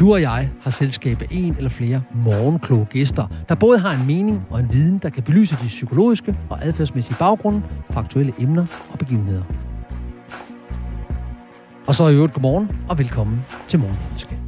Du og jeg har selskab af en eller flere morgenkloge gæster, der både har en mening og en viden, der kan belyse de psykologiske og adfærdsmæssige baggrunde for aktuelle emner og begivenheder. Og så i øvrigt godmorgen og velkommen til Morgenmenneske.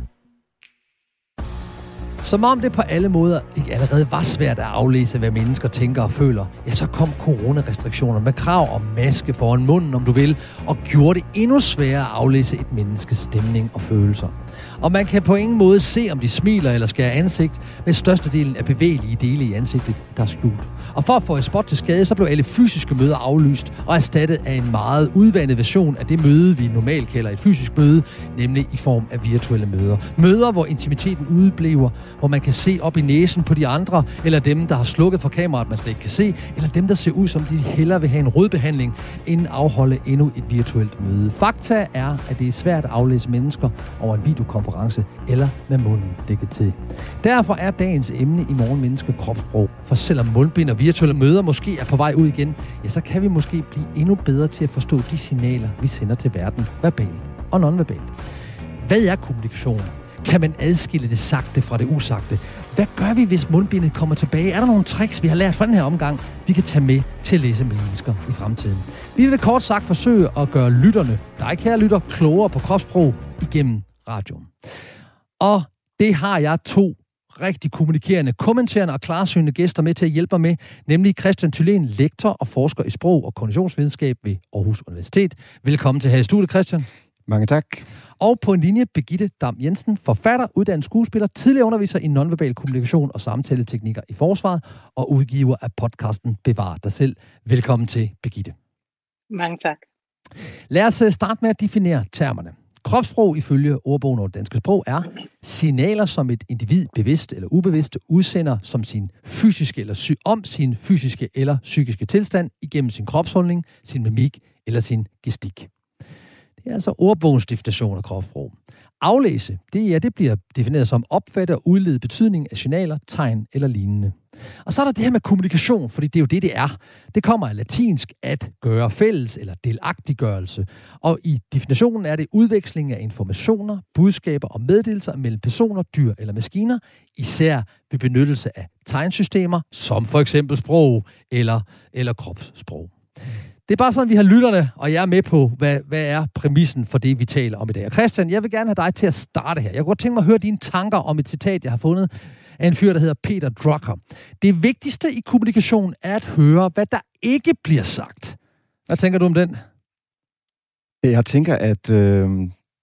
Som om det på alle måder ikke allerede var svært at aflæse, hvad mennesker tænker og føler, ja, så kom coronarestriktioner med krav om maske foran munden, om du vil, og gjorde det endnu sværere at aflæse et menneskes stemning og følelser. Og man kan på ingen måde se, om de smiler eller skærer ansigt, med størstedelen af bevægelige dele i ansigtet, der er skjult. Og for at få et spot til skade, så blev alle fysiske møder aflyst og erstattet af en meget udvandet version af det møde, vi normalt kalder et fysisk møde, nemlig i form af virtuelle møder. Møder, hvor intimiteten udbliver, hvor man kan se op i næsen på de andre, eller dem, der har slukket for kameraet, man slet ikke kan se, eller dem, der ser ud som de hellere vil have en rødbehandling, end afholde endnu et virtuelt møde. Fakta er, at det er svært at aflæse mennesker over en videokonference eller med munden dækket til. Derfor er dagens emne i Morgen Menneske kropssprog. For selvom mundbind og virtuelle møder måske er på vej ud igen, ja, så kan vi måske blive endnu bedre til at forstå de signaler, vi sender til verden, verbalt og nonverbalt. Hvad er kommunikation? Kan man adskille det sagte fra det usagte? Hvad gør vi, hvis mundbindet kommer tilbage? Er der nogle tricks, vi har lært fra den her omgang, vi kan tage med til at læse mennesker i fremtiden? Vi vil kort sagt forsøge at gøre lytterne, dig kære lytter, klogere på kropssprog igennem radioen. Og det har jeg to rigtig kommunikerende, kommenterende og klarsynende gæster med til at hjælpe mig med, nemlig Christian Thylén, lektor og forsker i sprog og kognitionsvidenskab ved Aarhus Universitet. Velkommen til her i studiet, Christian. Mange tak. Og på en linje Begitte Dam Jensen, forfatter, uddannet skuespiller, tidligere underviser i nonverbal kommunikation og samtaleteknikker i forsvaret, og udgiver af podcasten Bevar dig selv. Velkommen til, Begitte. Mange tak. Lad os øh, starte med at definere termerne. Kropssprog ifølge ordbogen over danske sprog er signaler, som et individ bevidst eller ubevidst udsender som sin fysiske eller sy- om sin fysiske eller psykiske tilstand igennem sin kropsholdning, sin mimik eller sin gestik. Det er altså ordbogens definition af kropssprog. Aflæse, det, ja, det bliver defineret som opfatte og udlede betydning af signaler, tegn eller lignende. Og så er der det her med kommunikation, fordi det er jo det, det er. Det kommer af latinsk at gøre fælles eller delagtiggørelse. Og i definitionen er det udveksling af informationer, budskaber og meddelelser mellem personer, dyr eller maskiner, især ved benyttelse af tegnsystemer, som for eksempel sprog eller, eller kropssprog. Det er bare sådan, vi har lytterne, og jeg er med på, hvad, hvad er præmissen for det, vi taler om i dag. Og Christian, jeg vil gerne have dig til at starte her. Jeg kunne godt tænke mig at høre dine tanker om et citat, jeg har fundet af en fyr, der hedder Peter Drucker. Det vigtigste i kommunikation er at høre, hvad der ikke bliver sagt. Hvad tænker du om den? Jeg tænker, at øh,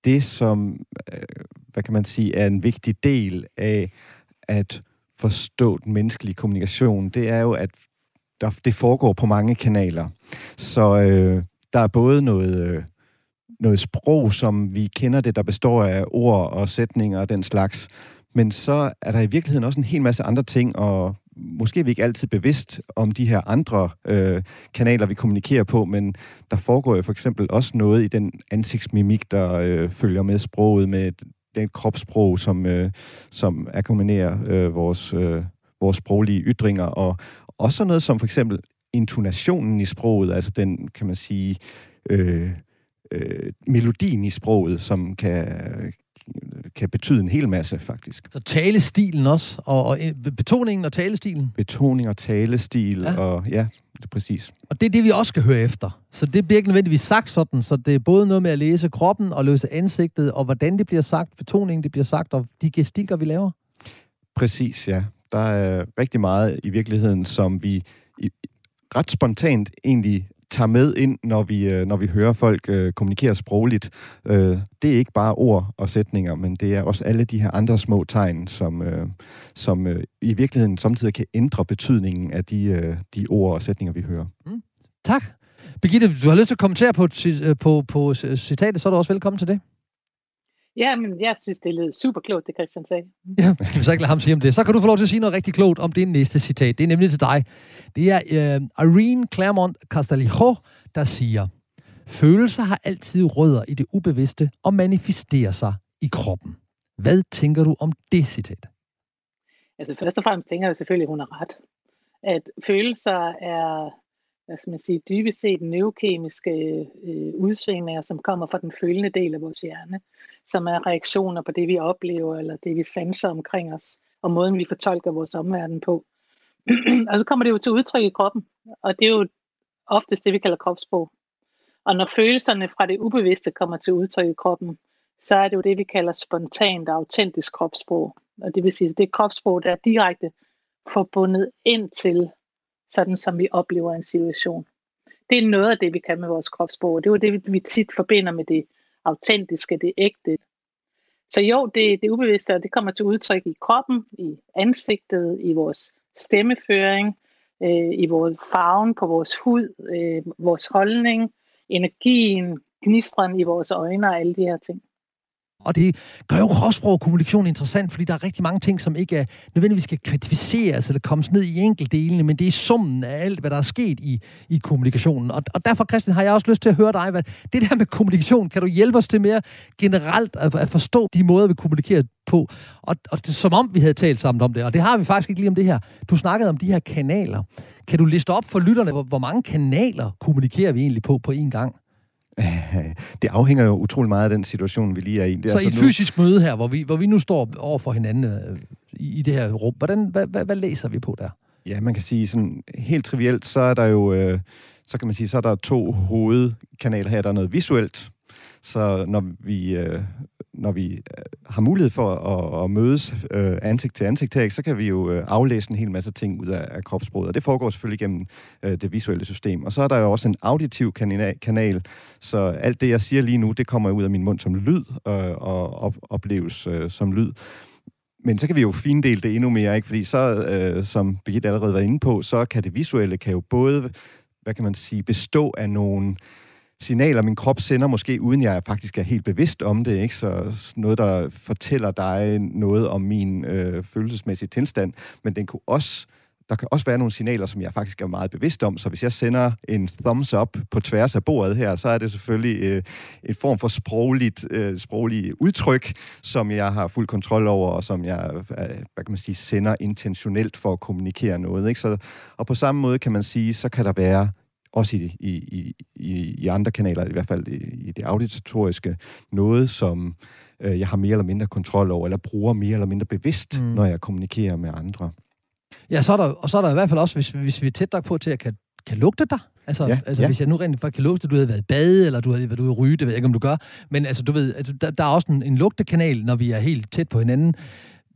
det, som, øh, hvad kan man sige, er en vigtig del af at forstå den menneskelige kommunikation, det er jo, at der, det foregår på mange kanaler. Så øh, der er både noget, øh, noget sprog, som vi kender det, der består af ord og sætninger og den slags, men så er der i virkeligheden også en hel masse andre ting, og måske er vi ikke altid bevidst om de her andre øh, kanaler, vi kommunikerer på, men der foregår jo for eksempel også noget i den ansigtsmimik, der øh, følger med sproget, med den kropssprog, som, øh, som akkommoderer øh, vores, øh, vores sproglige ytringer, og også noget som for eksempel intonationen i sproget, altså den, kan man sige, øh, øh, melodien i sproget, som kan, kan betyde en hel masse, faktisk. Så talestilen også, og, og betoningen og talestilen? Betoning og talestil, ja. og ja, det er præcis. Og det er det, vi også skal høre efter. Så det bliver ikke nødvendigvis sagt sådan, så det er både noget med at læse kroppen og løse ansigtet, og hvordan det bliver sagt, betoningen det bliver sagt, og de gestikker, vi laver. Præcis, ja. Der er rigtig meget i virkeligheden, som vi ret spontant egentlig tager med ind, når vi, øh, når vi hører folk øh, kommunikere sprogligt. Øh, det er ikke bare ord og sætninger, men det er også alle de her andre små tegn, som, øh, som øh, i virkeligheden samtidig kan ændre betydningen af de, øh, de ord og sætninger, vi hører. Mm. Tak. Birgitte, du har lyst til at kommentere på, øh, på, på citatet, så er du også velkommen til det. Ja, men jeg synes, det lød super klogt, det Christian sagde. Ja, skal vi så ikke lade ham sige om det? Så kan du få lov til at sige noget rigtig klogt om det næste citat. Det er nemlig til dig. Det er uh, Irene Claremont Castaljo, der siger, Følelser har altid rødder i det ubevidste og manifesterer sig i kroppen. Hvad tænker du om det citat? Altså først og fremmest tænker jeg selvfølgelig, at hun har ret. At følelser er hvad skal man sige, dybest set neurokemiske øh, udsvingninger, som kommer fra den følende del af vores hjerne, som er reaktioner på det, vi oplever, eller det, vi sanser omkring os, og måden, vi fortolker vores omverden på. og så kommer det jo til udtryk i kroppen, og det er jo oftest det, vi kalder kropssprog. Og når følelserne fra det ubevidste kommer til udtryk i kroppen, så er det jo det, vi kalder spontant og autentisk kropssprog. Og det vil sige, at det er kropssprog, der er direkte forbundet ind til sådan som vi oplever en situation. Det er noget af det, vi kan med vores kropssprog. Det er jo det, vi tit forbinder med det autentiske, det ægte. Så jo, det, det ubevidste, det kommer til udtryk i kroppen, i ansigtet, i vores stemmeføring, øh, i vores farven på vores hud, øh, vores holdning, energien, gnistren i vores øjne og alle de her ting. Og det gør jo kropssprog og kommunikation interessant, fordi der er rigtig mange ting, som ikke er nødvendigvis skal kvantificeres eller kommes ned i enkeltdelene, men det er summen af alt, hvad der er sket i, i kommunikationen. Og, og derfor, Christian, har jeg også lyst til at høre dig, hvad det der med kommunikation, kan du hjælpe os til mere generelt at, at forstå de måder, vi kommunikerer på? Og, og det, som om vi havde talt sammen om det, og det har vi faktisk ikke lige om det her. Du snakkede om de her kanaler. Kan du liste op for lytterne, hvor, hvor mange kanaler kommunikerer vi egentlig på på én gang? Det afhænger jo utrolig meget af den situation, vi lige er i. Det er så altså i et nu... fysisk møde her, hvor vi, hvor vi nu står over for hinanden øh, i, i det her rum, hvordan, hvad, hvad, hvad læser vi på der? Ja, man kan sige sådan helt trivielt, så er der jo, øh, så kan man sige, så er der to hovedkanaler her. Der er noget visuelt, så når vi, øh, når vi øh, har mulighed for at, at mødes øh, ansigt til ansigt her, så kan vi jo øh, aflæse en hel masse ting ud af, af kropssproget, og det foregår selvfølgelig gennem øh, det visuelle system. Og så er der jo også en auditiv kanal, så alt det, jeg siger lige nu, det kommer ud af min mund som lyd øh, og op, opleves øh, som lyd. Men så kan vi jo findele det endnu mere, ikke? fordi så, øh, som Birgitte allerede var inde på, så kan det visuelle kan jo både, hvad kan man sige, bestå af nogle signaler, min krop sender, måske uden jeg faktisk er helt bevidst om det. Ikke? Så noget, der fortæller dig noget om min øh, følelsesmæssige tilstand. Men den kunne også der kan også være nogle signaler, som jeg faktisk er meget bevidst om. Så hvis jeg sender en thumbs up på tværs af bordet her, så er det selvfølgelig øh, en form for sprogligt, øh, sprogligt udtryk, som jeg har fuld kontrol over, og som jeg øh, hvad kan man sige, sender intentionelt for at kommunikere noget. Ikke? Så, og på samme måde kan man sige, så kan der være også i, i, i, i andre kanaler, i hvert fald i, i det auditatoriske, noget, som øh, jeg har mere eller mindre kontrol over, eller bruger mere eller mindre bevidst, mm. når jeg kommunikerer med andre. Ja, så er der, og så er der i hvert fald også, hvis, hvis vi er tæt nok på til at kan, kan lugte dig. Altså, ja, altså ja. hvis jeg nu rent faktisk kan lugte, at du havde været i bade, eller du havde været ude at ryge, det ved jeg ikke, om du gør. Men altså, du ved, altså, der, der er også en, en lugtekanal, når vi er helt tæt på hinanden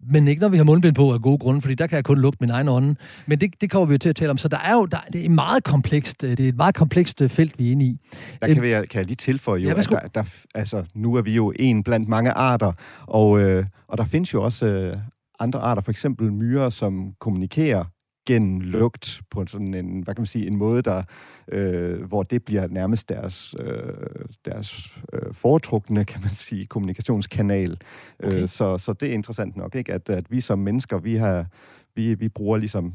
men ikke når vi har mundbind på af gode grunde, fordi der kan jeg kun lugte min egen ånde. Men det, det kommer vi jo til at tale om. Så der er jo der, det er meget komplekst, øh, det er et meget komplekst øh, felt, vi er inde i. Der kan, øhm, vi, kan jeg lige tilføje jo, ja, at der, der, altså, nu er vi jo en blandt mange arter, og, øh, og der findes jo også øh, andre arter, for eksempel myrer, som kommunikerer gennem lugt på sådan en, hvad kan man sige, en måde, der, øh, hvor det bliver nærmest deres, øh, deres øh, foretrukne, kan man sige, kommunikationskanal. Øh, okay. Øh, så, så det er interessant nok, ikke? At, at vi som mennesker, vi har, vi, vi bruger ligesom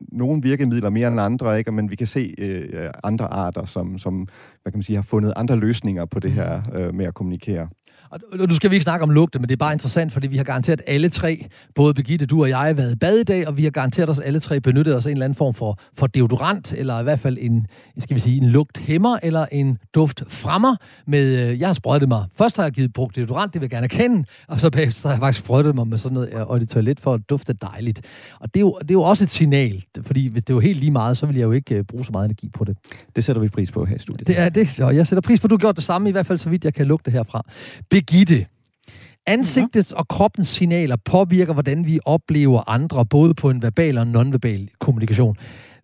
nogle virkemidler mere end andre, ikke? men vi kan se øh, andre arter, som, som hvad kan man sige, har fundet andre løsninger på det mm. her øh, med at kommunikere. Og nu skal vi ikke snakke om lugte, men det er bare interessant, fordi vi har garanteret alle tre, både Birgitte, du og jeg, har været i bad i dag, og vi har garanteret os alle tre benyttet os af en eller anden form for, for deodorant, eller i hvert fald en, skal vi sige, en lugthæmmer, eller en duftfremmer. Med, øh, jeg har sprøjtet mig. Først har jeg givet brugt deodorant, det vil jeg gerne erkende, og så bagefter har jeg faktisk sprøjtet mig med sådan noget og det toilet for at dufte dejligt. Og det er, jo, det er jo også et signal, fordi hvis det var helt lige meget, så ville jeg jo ikke uh, bruge så meget energi på det. Det sætter vi pris på her i studiet. Det er det, og jeg sætter pris på, at du har gjort det samme, i hvert fald så vidt jeg kan lugte herfra. Birgitte, Ansigtets og kroppens signaler påvirker, hvordan vi oplever andre, både på en verbal og nonverbal kommunikation.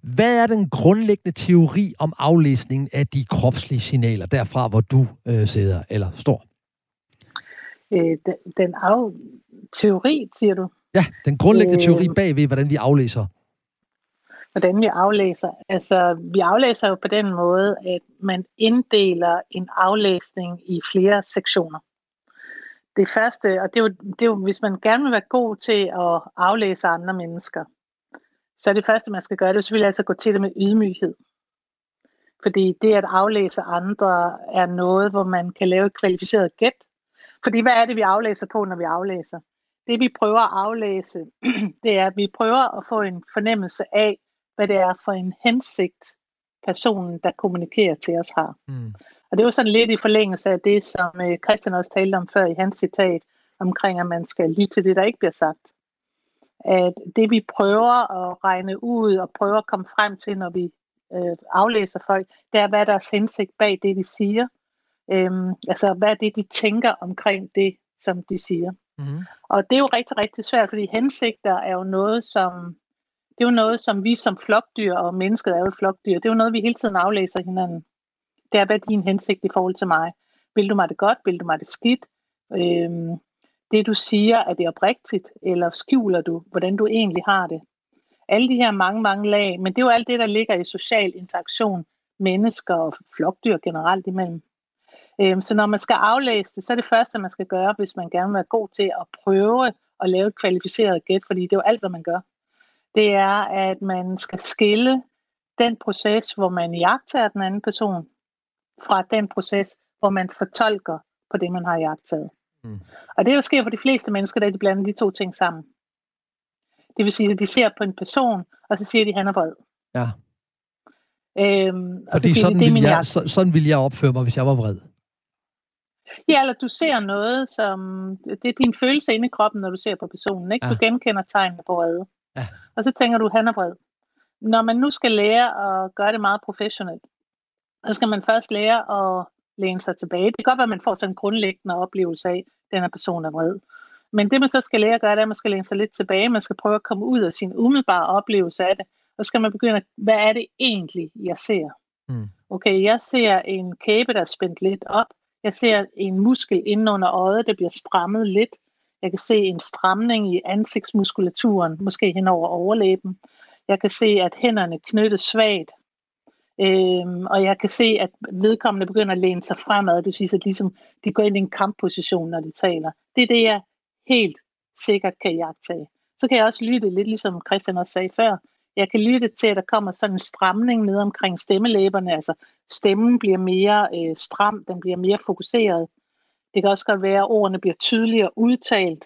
Hvad er den grundlæggende teori om aflæsningen af de kropslige signaler, derfra hvor du øh, sidder eller står? Øh, den, den af... teori, siger du? Ja, den grundlæggende teori øh, bagved, hvordan vi aflæser. Hvordan vi aflæser? Altså, vi aflæser jo på den måde, at man inddeler en aflæsning i flere sektioner. Det første, og det er, jo, det er jo, hvis man gerne vil være god til at aflæse andre mennesker, så er det første, man skal gøre, det er selvfølgelig altså gå til det med ydmyghed. Fordi det at aflæse andre er noget, hvor man kan lave et kvalificeret gæt. Fordi hvad er det, vi aflæser på, når vi aflæser? Det vi prøver at aflæse, det er, at vi prøver at få en fornemmelse af, hvad det er for en hensigt, personen, der kommunikerer til os har. Mm. Og det var sådan lidt i forlængelse af det, som øh, Christian også talte om før i hans citat, omkring at man skal lytte til det, der ikke bliver sagt at det vi prøver at regne ud og prøver at komme frem til, når vi øh, aflæser folk, det er, hvad er deres hensigt bag det, de siger. Øhm, altså, hvad er det, de tænker omkring det, som de siger. Mm-hmm. Og det er jo rigtig, rigtig svært, fordi hensigter er jo noget, som det er jo noget, som vi som flokdyr, og mennesket er jo flokdyr, det er jo noget, vi hele tiden aflæser hinanden. Det er, hvad er din hensigt i forhold til mig? Vil du mig det godt? Vil du mig det skidt? Øhm, det du siger, er det oprigtigt, eller skjuler du, hvordan du egentlig har det? Alle de her mange, mange lag, men det er jo alt det, der ligger i social interaktion, mennesker og flokdyr generelt imellem. Øhm, så når man skal aflæse det, så er det første, man skal gøre, hvis man gerne vil være god til at prøve at lave et kvalificeret gæt, fordi det er jo alt, hvad man gør. Det er, at man skal skille den proces, hvor man jagter den anden person, fra den proces, hvor man fortolker på det, man har jagtet. Mm. Og det, der sker for de fleste mennesker, det er, at de blander de to ting sammen. Det vil sige, at de ser på en person, og så siger de, at han er vred. Ja. Øhm, og Fordi så sådan, de, det vil jeg, så, sådan ville jeg opføre mig, hvis jeg var vred. Ja, eller du ser noget, som... Det er din følelse inde i kroppen, når du ser på personen. Ikke? Ja. Du genkender tegnene på vrede. Ja. Og så tænker du, at han er vred. Når man nu skal lære at gøre det meget professionelt, så skal man først lære at læne sig tilbage. Det kan godt være, at man får sådan en grundlæggende oplevelse af, at den her person er vred. Men det man så skal lære at gøre, det er, at man skal læne sig lidt tilbage. Man skal prøve at komme ud af sin umiddelbare oplevelse af det. Og så skal man begynde at, hvad er det egentlig, jeg ser? Mm. Okay, jeg ser en kæbe, der er spændt lidt op. Jeg ser en muskel inden under øjet, der bliver strammet lidt. Jeg kan se en stramning i ansigtsmuskulaturen, måske hen over overlæben. Jeg kan se, at hænderne knyttes svagt. Øhm, og jeg kan se, at vedkommende begynder at læne sig fremad. Det synes at ligesom, de går ind i en kampposition, når de taler. Det er det, jeg helt sikkert kan jagtage. Så kan jeg også lytte lidt, ligesom Christian også sagde før. Jeg kan lytte til, at der kommer sådan en stramning ned omkring stemmelæberne. Altså stemmen bliver mere øh, stram, den bliver mere fokuseret. Det kan også godt være, at ordene bliver tydeligere udtalt.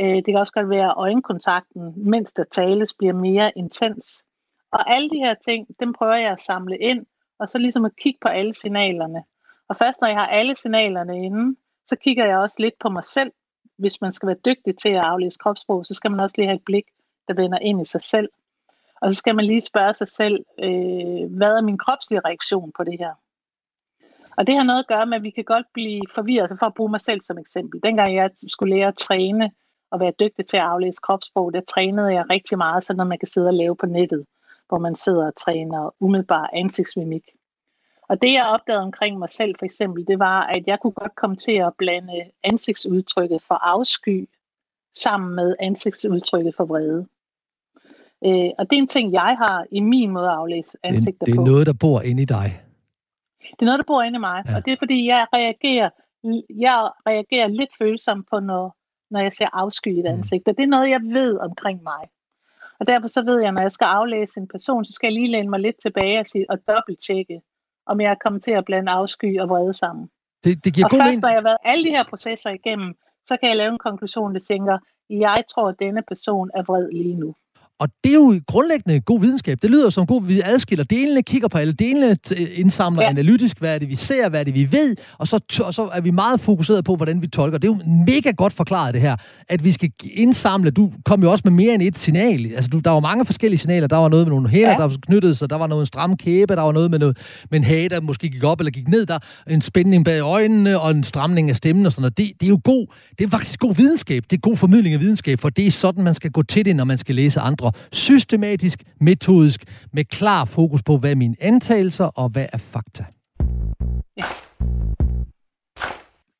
Øh, det kan også godt være, at øjenkontakten, mens der tales, bliver mere intens. Og alle de her ting, dem prøver jeg at samle ind, og så ligesom at kigge på alle signalerne. Og først når jeg har alle signalerne inde, så kigger jeg også lidt på mig selv. Hvis man skal være dygtig til at aflæse kropssprog, så skal man også lige have et blik, der vender ind i sig selv. Og så skal man lige spørge sig selv, øh, hvad er min kropslige reaktion på det her? Og det har noget at gøre med, at vi kan godt blive forvirret, altså for at bruge mig selv som eksempel. Dengang jeg skulle lære at træne og være dygtig til at aflæse kropssprog, der trænede jeg rigtig meget, sådan at man kan sidde og lave på nettet hvor man sidder og træner umiddelbar ansigtsmimik. Og det jeg opdagede omkring mig selv for eksempel, det var, at jeg kunne godt komme til at blande ansigtsudtrykket for afsky sammen med ansigtsudtrykket for vrede. Øh, og det er en ting, jeg har i min måde at aflæse ansigter på. Det er på. noget, der bor inde i dig. Det er noget, der bor inde i mig, ja. og det er fordi, jeg reagerer, jeg reagerer lidt følsomt på, når, når jeg ser afsky i et mm. ansigt. Og det er noget, jeg ved omkring mig. Og derfor så ved jeg, når jeg skal aflæse en person, så skal jeg lige læne mig lidt tilbage og, sige, og dobbelttjekke, om jeg er kommet til at blande afsky og vrede sammen. Det, det giver og god først, når jeg har været alle de her processer igennem, så kan jeg lave en konklusion, der tænker, jeg tror, at denne person er vred lige nu. Og det er jo grundlæggende god videnskab. Det lyder som god, vi adskiller delene, kigger på alle delene, indsamler ja. analytisk, hvad er det, vi ser, hvad er det, vi ved, og så, og så er vi meget fokuseret på, hvordan vi tolker. Det er jo mega godt forklaret, det her, at vi skal indsamle. Du kom jo også med mere end et signal. Altså, du, der var mange forskellige signaler. Der var noget med nogle hænder, ja. der var knyttet sig, der var noget en stram kæbe, der var noget med, noget, med en hage, der måske gik op eller gik ned, der en spænding bag øjnene og en stramning af stemmen og sådan noget. Det, det er jo god, det er faktisk god videnskab. Det er god formidling af videnskab, for det er sådan, man skal gå til det, når man skal læse andre systematisk, metodisk, med klar fokus på, hvad er mine antagelser og hvad er fakta. Ja.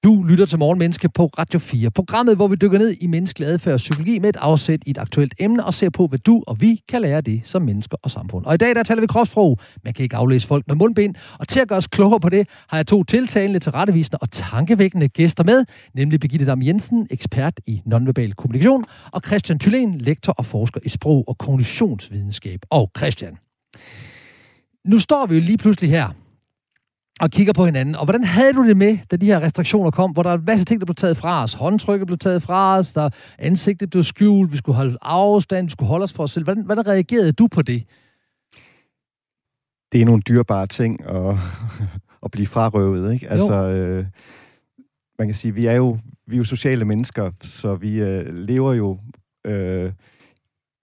Du lytter til Morgenmenneske på Radio 4. Programmet, hvor vi dykker ned i menneskelig adfærd og psykologi med et afsæt i et aktuelt emne og ser på, hvad du og vi kan lære det som mennesker og samfund. Og i dag der taler vi kropssprog. Man kan ikke aflæse folk med mundbind. Og til at gøre os klogere på det, har jeg to tiltalende, tilrettevisende og tankevækkende gæster med, nemlig Birgitte Dam Jensen, ekspert i nonverbal kommunikation, og Christian Thylén, lektor og forsker i sprog og kognitionsvidenskab. Og Christian, nu står vi jo lige pludselig her og kigger på hinanden. Og hvordan havde du det med, da de her restriktioner kom, hvor der er en masse ting, der blev taget fra os? Håndtrykket blev taget fra os, der ansigtet blev skjult, vi skulle holde afstand, vi skulle holde os for os selv. Hvordan, hvordan reagerede du på det? Det er nogle dyrebare ting at, at blive frarøvet, ikke? Altså, øh, man kan sige, vi er jo, vi er jo sociale mennesker, så vi øh, lever jo øh,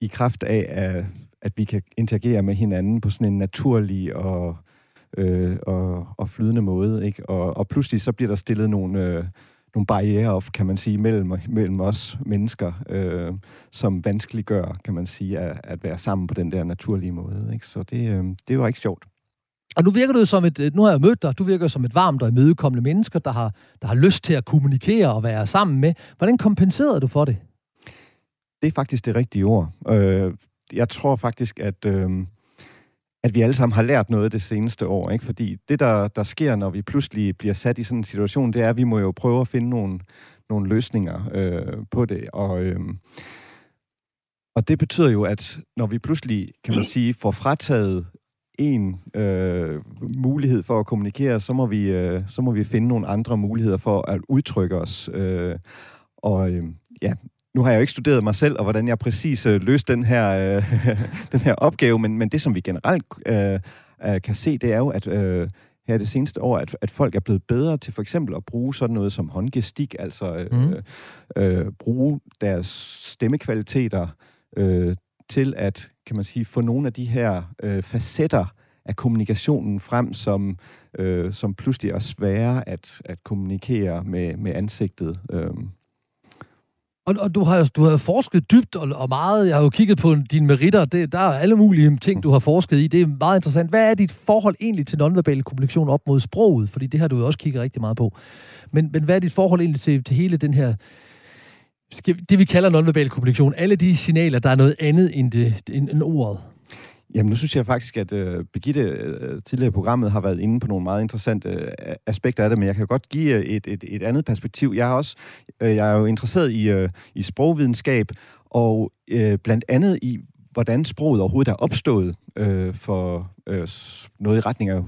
i kraft af, at, at vi kan interagere med hinanden på sådan en naturlig og øh, og, og flydende måde. Ikke? Og, og pludselig så bliver der stillet nogle, øh, nogle barriere op, kan man sige, mellem, mellem os mennesker, øh, som vanskeliggør, kan man sige, at, at være sammen på den der naturlige måde. Ikke? Så det, øh, det jo ikke sjovt. Og nu virker du som et, nu har jeg mødt dig, du virker som et varmt og imødekommende menneske, der har, der har lyst til at kommunikere og være sammen med. Hvordan kompenserede du for det? Det er faktisk det rigtige ord. Øh, jeg tror faktisk, at øh, at vi alle sammen har lært noget det seneste år. Ikke? Fordi det, der, der sker, når vi pludselig bliver sat i sådan en situation, det er, at vi må jo prøve at finde nogle, nogle løsninger øh, på det. Og, øh, og det betyder jo, at når vi pludselig, kan man sige, får frataget en øh, mulighed for at kommunikere, så må, vi, øh, så må vi finde nogle andre muligheder for at udtrykke os. Øh, og øh, ja, nu har jeg jo ikke studeret mig selv, og hvordan jeg præcis øh, løste den her, øh, den her opgave, men, men det, som vi generelt øh, øh, kan se, det er jo, at øh, her det seneste år, at, at folk er blevet bedre til for eksempel at bruge sådan noget som håndgestik, altså øh, mm. øh, bruge deres stemmekvaliteter øh, til at, kan man sige, få nogle af de her øh, facetter af kommunikationen frem, som, øh, som pludselig er svære at, at kommunikere med, med ansigtet. Øh. Og, og du har du har forsket dybt og, og meget. Jeg har jo kigget på dine meritter. Det, der er alle mulige ting, du har forsket i. Det er meget interessant. Hvad er dit forhold egentlig til nonverbal kommunikation op mod sproget? Fordi det har du jo også kigget rigtig meget på. Men, men hvad er dit forhold egentlig til, til hele den her det, vi kalder nonverbal kommunikation? Alle de signaler, der er noget andet end, det, end, end ordet. Jamen, nu synes jeg faktisk, at øh, Birgitte øh, tidligere i programmet har været inde på nogle meget interessante øh, aspekter af det, men jeg kan godt give øh, et, et, et andet perspektiv. Jeg er også øh, jeg er jo interesseret i, øh, i sprogvidenskab, og øh, blandt andet i, hvordan sproget overhovedet er opstået øh, for øh, noget i retning af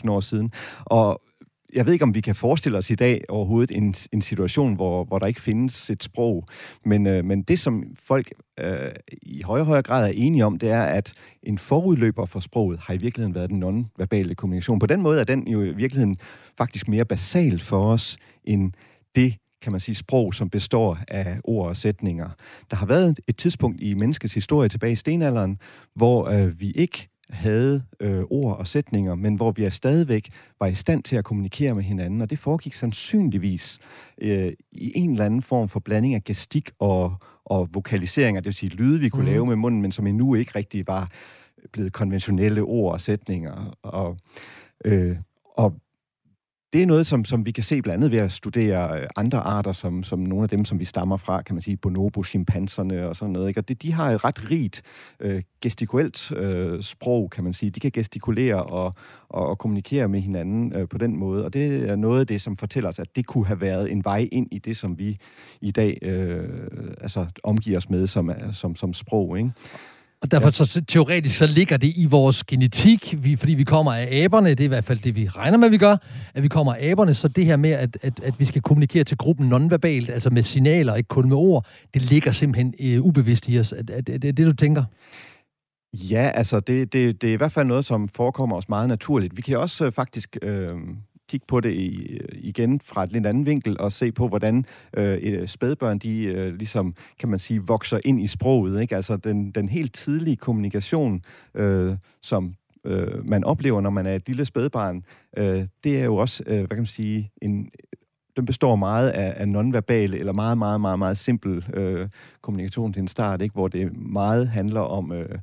70-100.000 år siden. Og jeg ved ikke, om vi kan forestille os i dag overhovedet en, en situation, hvor, hvor der ikke findes et sprog. Men, øh, men det, som folk øh, i højere og højere grad er enige om, det er, at en forudløber for sproget har i virkeligheden været den non-verbale kommunikation. På den måde er den jo i virkeligheden faktisk mere basal for os, end det kan man sige, sprog, som består af ord og sætninger. Der har været et tidspunkt i menneskets historie tilbage i stenalderen, hvor øh, vi ikke havde øh, ord og sætninger, men hvor vi er stadigvæk var i stand til at kommunikere med hinanden, og det foregik sandsynligvis øh, i en eller anden form for blanding af gestik og, og vokaliseringer, det vil sige lyde, vi kunne mm. lave med munden, men som endnu ikke rigtig var blevet konventionelle ord og sætninger. Og, øh, og det er noget, som, som vi kan se blandt andet ved at studere øh, andre arter, som, som nogle af dem, som vi stammer fra, kan man sige, bonobo, chimpanserne og sådan noget. Ikke? Og det, de har et ret rigt øh, gestikuelt øh, sprog, kan man sige. De kan gestikulere og, og, og kommunikere med hinanden øh, på den måde. Og det er noget af det, som fortæller os, at det kunne have været en vej ind i det, som vi i dag øh, altså, omgiver os med som, som, som sprog. Ikke? Og derfor så teoretisk så ligger det i vores genetik, vi, fordi vi kommer af aberne, det er i hvert fald det, vi regner med, at vi gør, at vi kommer af aberne, så det her med, at, at, at vi skal kommunikere til gruppen nonverbalt, altså med signaler, ikke kun med ord, det ligger simpelthen øh, ubevidst i os. Er, er, er det det, du tænker? Ja, altså det, det, det er i hvert fald noget, som forekommer os meget naturligt. Vi kan også øh, faktisk øh, kigge på det i, øh, igen fra et lidt andet vinkel og se på, hvordan øh, øh, spædbørn, de øh, ligesom, kan man sige, vokser ind i sproget. Ikke? Altså den, den helt tidlige kommunikation, øh, som øh, man oplever, når man er et lille spædbarn, øh, det er jo også, øh, hvad kan man sige, en, den består meget af, af nonverbal eller meget, meget, meget, meget simpel øh, kommunikation til en start, ikke? hvor det meget handler om øh,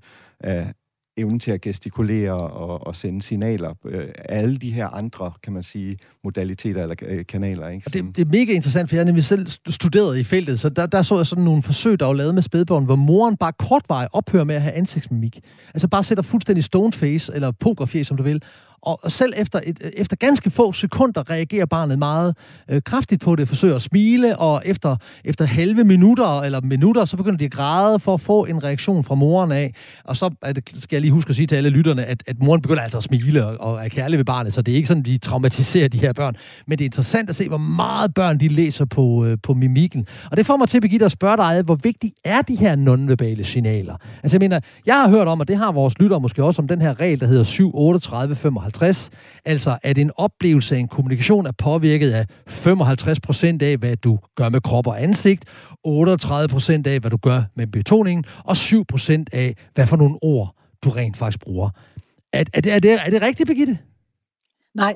evnen til at gestikulere og, og sende signaler. Øh, alle de her andre, kan man sige, modaliteter eller øh, kanaler. Ikke? Og det, det er mega interessant, for jeg har nemlig selv studeret i feltet, så der, der så jeg sådan nogle forsøg, der var lavet med spædbørn, hvor moren bare kortvej ophører med at have ansigtsmimik. Altså bare sætter fuldstændig stone face, eller pokerfjes, som du vil, og selv efter, et, øh, efter ganske få sekunder reagerer barnet meget øh, kraftigt på det, forsøger at smile, og efter, efter halve minutter eller minutter, så begynder de at græde for at få en reaktion fra moren af. Og så er det, skal jeg lige huske at sige til alle lytterne, at, at moren begynder altså at smile og, og er kærlig ved barnet, så det er ikke sådan, at de traumatiserer de her børn. Men det er interessant at se, hvor meget børn de læser på, øh, på mimikken. Og det får mig til, Birgitte, at spørge dig, hvor vigtige er de her nonverbale signaler? Altså jeg mener, jeg har hørt om, og det har vores lyttere måske også, om den her regel, der hedder 7, 38, 55 55, altså at en oplevelse af en kommunikation er påvirket af 55 procent af, hvad du gør med krop og ansigt, 38 procent af, hvad du gør med betoningen, og 7 procent af, hvad for nogle ord du rent faktisk bruger. Er, er, det, er, det, er det rigtigt, Birgitte? Nej.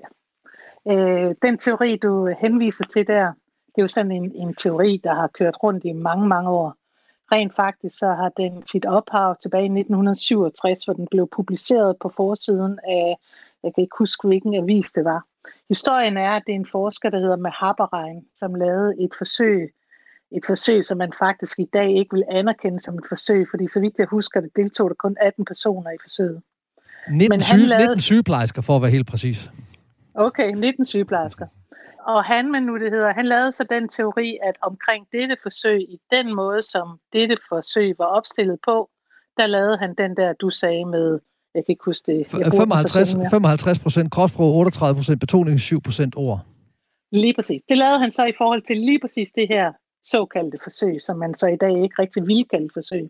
Øh, den teori, du henviser til der, det er jo sådan en, en teori, der har kørt rundt i mange, mange år. Rent faktisk så har den sit ophav tilbage i 1967, hvor den blev publiceret på forsiden af jeg kan ikke huske, hvilken avis det var. Historien er, at det er en forsker, der hedder Mahabarein, som lavede et forsøg, et forsøg, som man faktisk i dag ikke vil anerkende som et forsøg, fordi så vidt jeg husker, det deltog der kun 18 personer i forsøget. 19, Men han lavede... 19 sygeplejersker, for at være helt præcis. Okay, 19 sygeplejersker. Og han, men nu det hedder, han lavede så den teori, at omkring dette forsøg, i den måde, som dette forsøg var opstillet på, der lavede han den der, du sagde med jeg kan ikke huske det. 55, 55 procent kropsprog, 38 procent betoning, 7 procent ord. Lige præcis. Det lavede han så i forhold til lige præcis det her såkaldte forsøg, som man så i dag ikke rigtig vil kalde forsøg.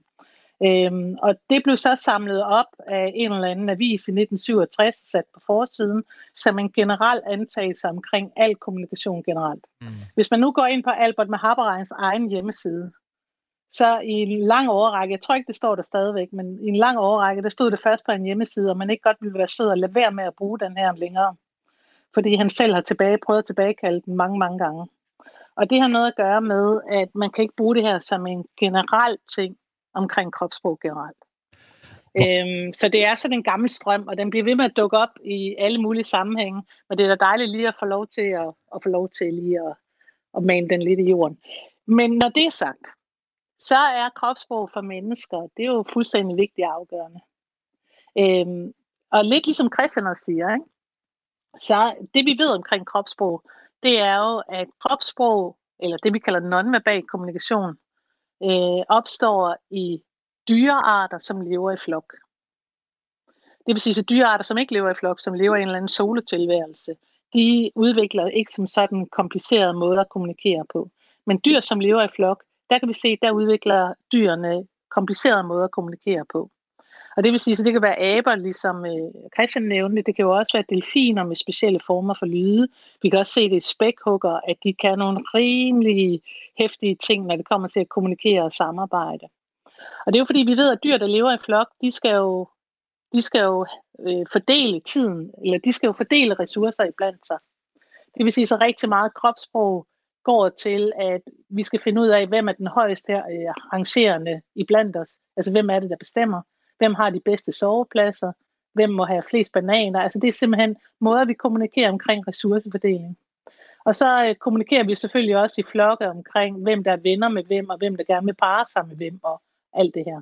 Øhm, og det blev så samlet op af en eller anden avis i 1967, sat på forsiden, som en generel antagelse omkring al kommunikation generelt. Mm. Hvis man nu går ind på Albert Mahabareins egen hjemmeside, så i en lang overrække, jeg tror ikke, det står der stadigvæk, men i en lang overrække, der stod det først på en hjemmeside, og man ikke godt ville være sød og lade være med at bruge den her længere. Fordi han selv har tilbage, prøvet at tilbagekalde den mange, mange gange. Og det har noget at gøre med, at man kan ikke bruge det her som en generel ting omkring kropssprog generelt. Øhm, så det er sådan en gammel strøm, og den bliver ved med at dukke op i alle mulige sammenhænge, men det er da dejligt lige at få lov til at, at få lov til lige at, at mane den lidt i jorden. Men når det er sagt, så er kropssprog for mennesker, det er jo fuldstændig vigtigt afgørende. Øhm, og lidt ligesom Christian også siger, ikke? så det vi ved omkring kropssprog, det er jo, at kropssprog, eller det vi kalder nonverbal kommunikation, øh, opstår i dyrearter, som lever i flok. Det vil sige, at dyrearter, som ikke lever i flok, som lever i en eller anden solotilværelse, de udvikler ikke som sådan komplicerede måder at kommunikere på. Men dyr, som lever i flok, der kan vi se, der udvikler dyrene komplicerede måder at kommunikere på. Og det vil sige, så det kan være aber, ligesom øh, Christian nævnte, det kan jo også være delfiner med specielle former for lyde. Vi kan også se det i spækhugger, at de kan nogle rimelig hæftige ting, når det kommer til at kommunikere og samarbejde. Og det er jo fordi, vi ved, at dyr, der lever i flok, de skal jo, de skal jo øh, fordele tiden, eller de skal jo fordele ressourcer iblandt sig. Det vil sige så rigtig meget kropssprog går til, at vi skal finde ud af, hvem er den højeste her, øh, rangerende i blandt os. Altså, hvem er det, der bestemmer? Hvem har de bedste sovepladser? Hvem må have flest bananer? Altså, det er simpelthen måder, vi kommunikerer omkring ressourcefordeling. Og så øh, kommunikerer vi selvfølgelig også i flokke omkring, hvem der er venner med hvem, og hvem der gerne vil parre sig med hvem, og alt det her.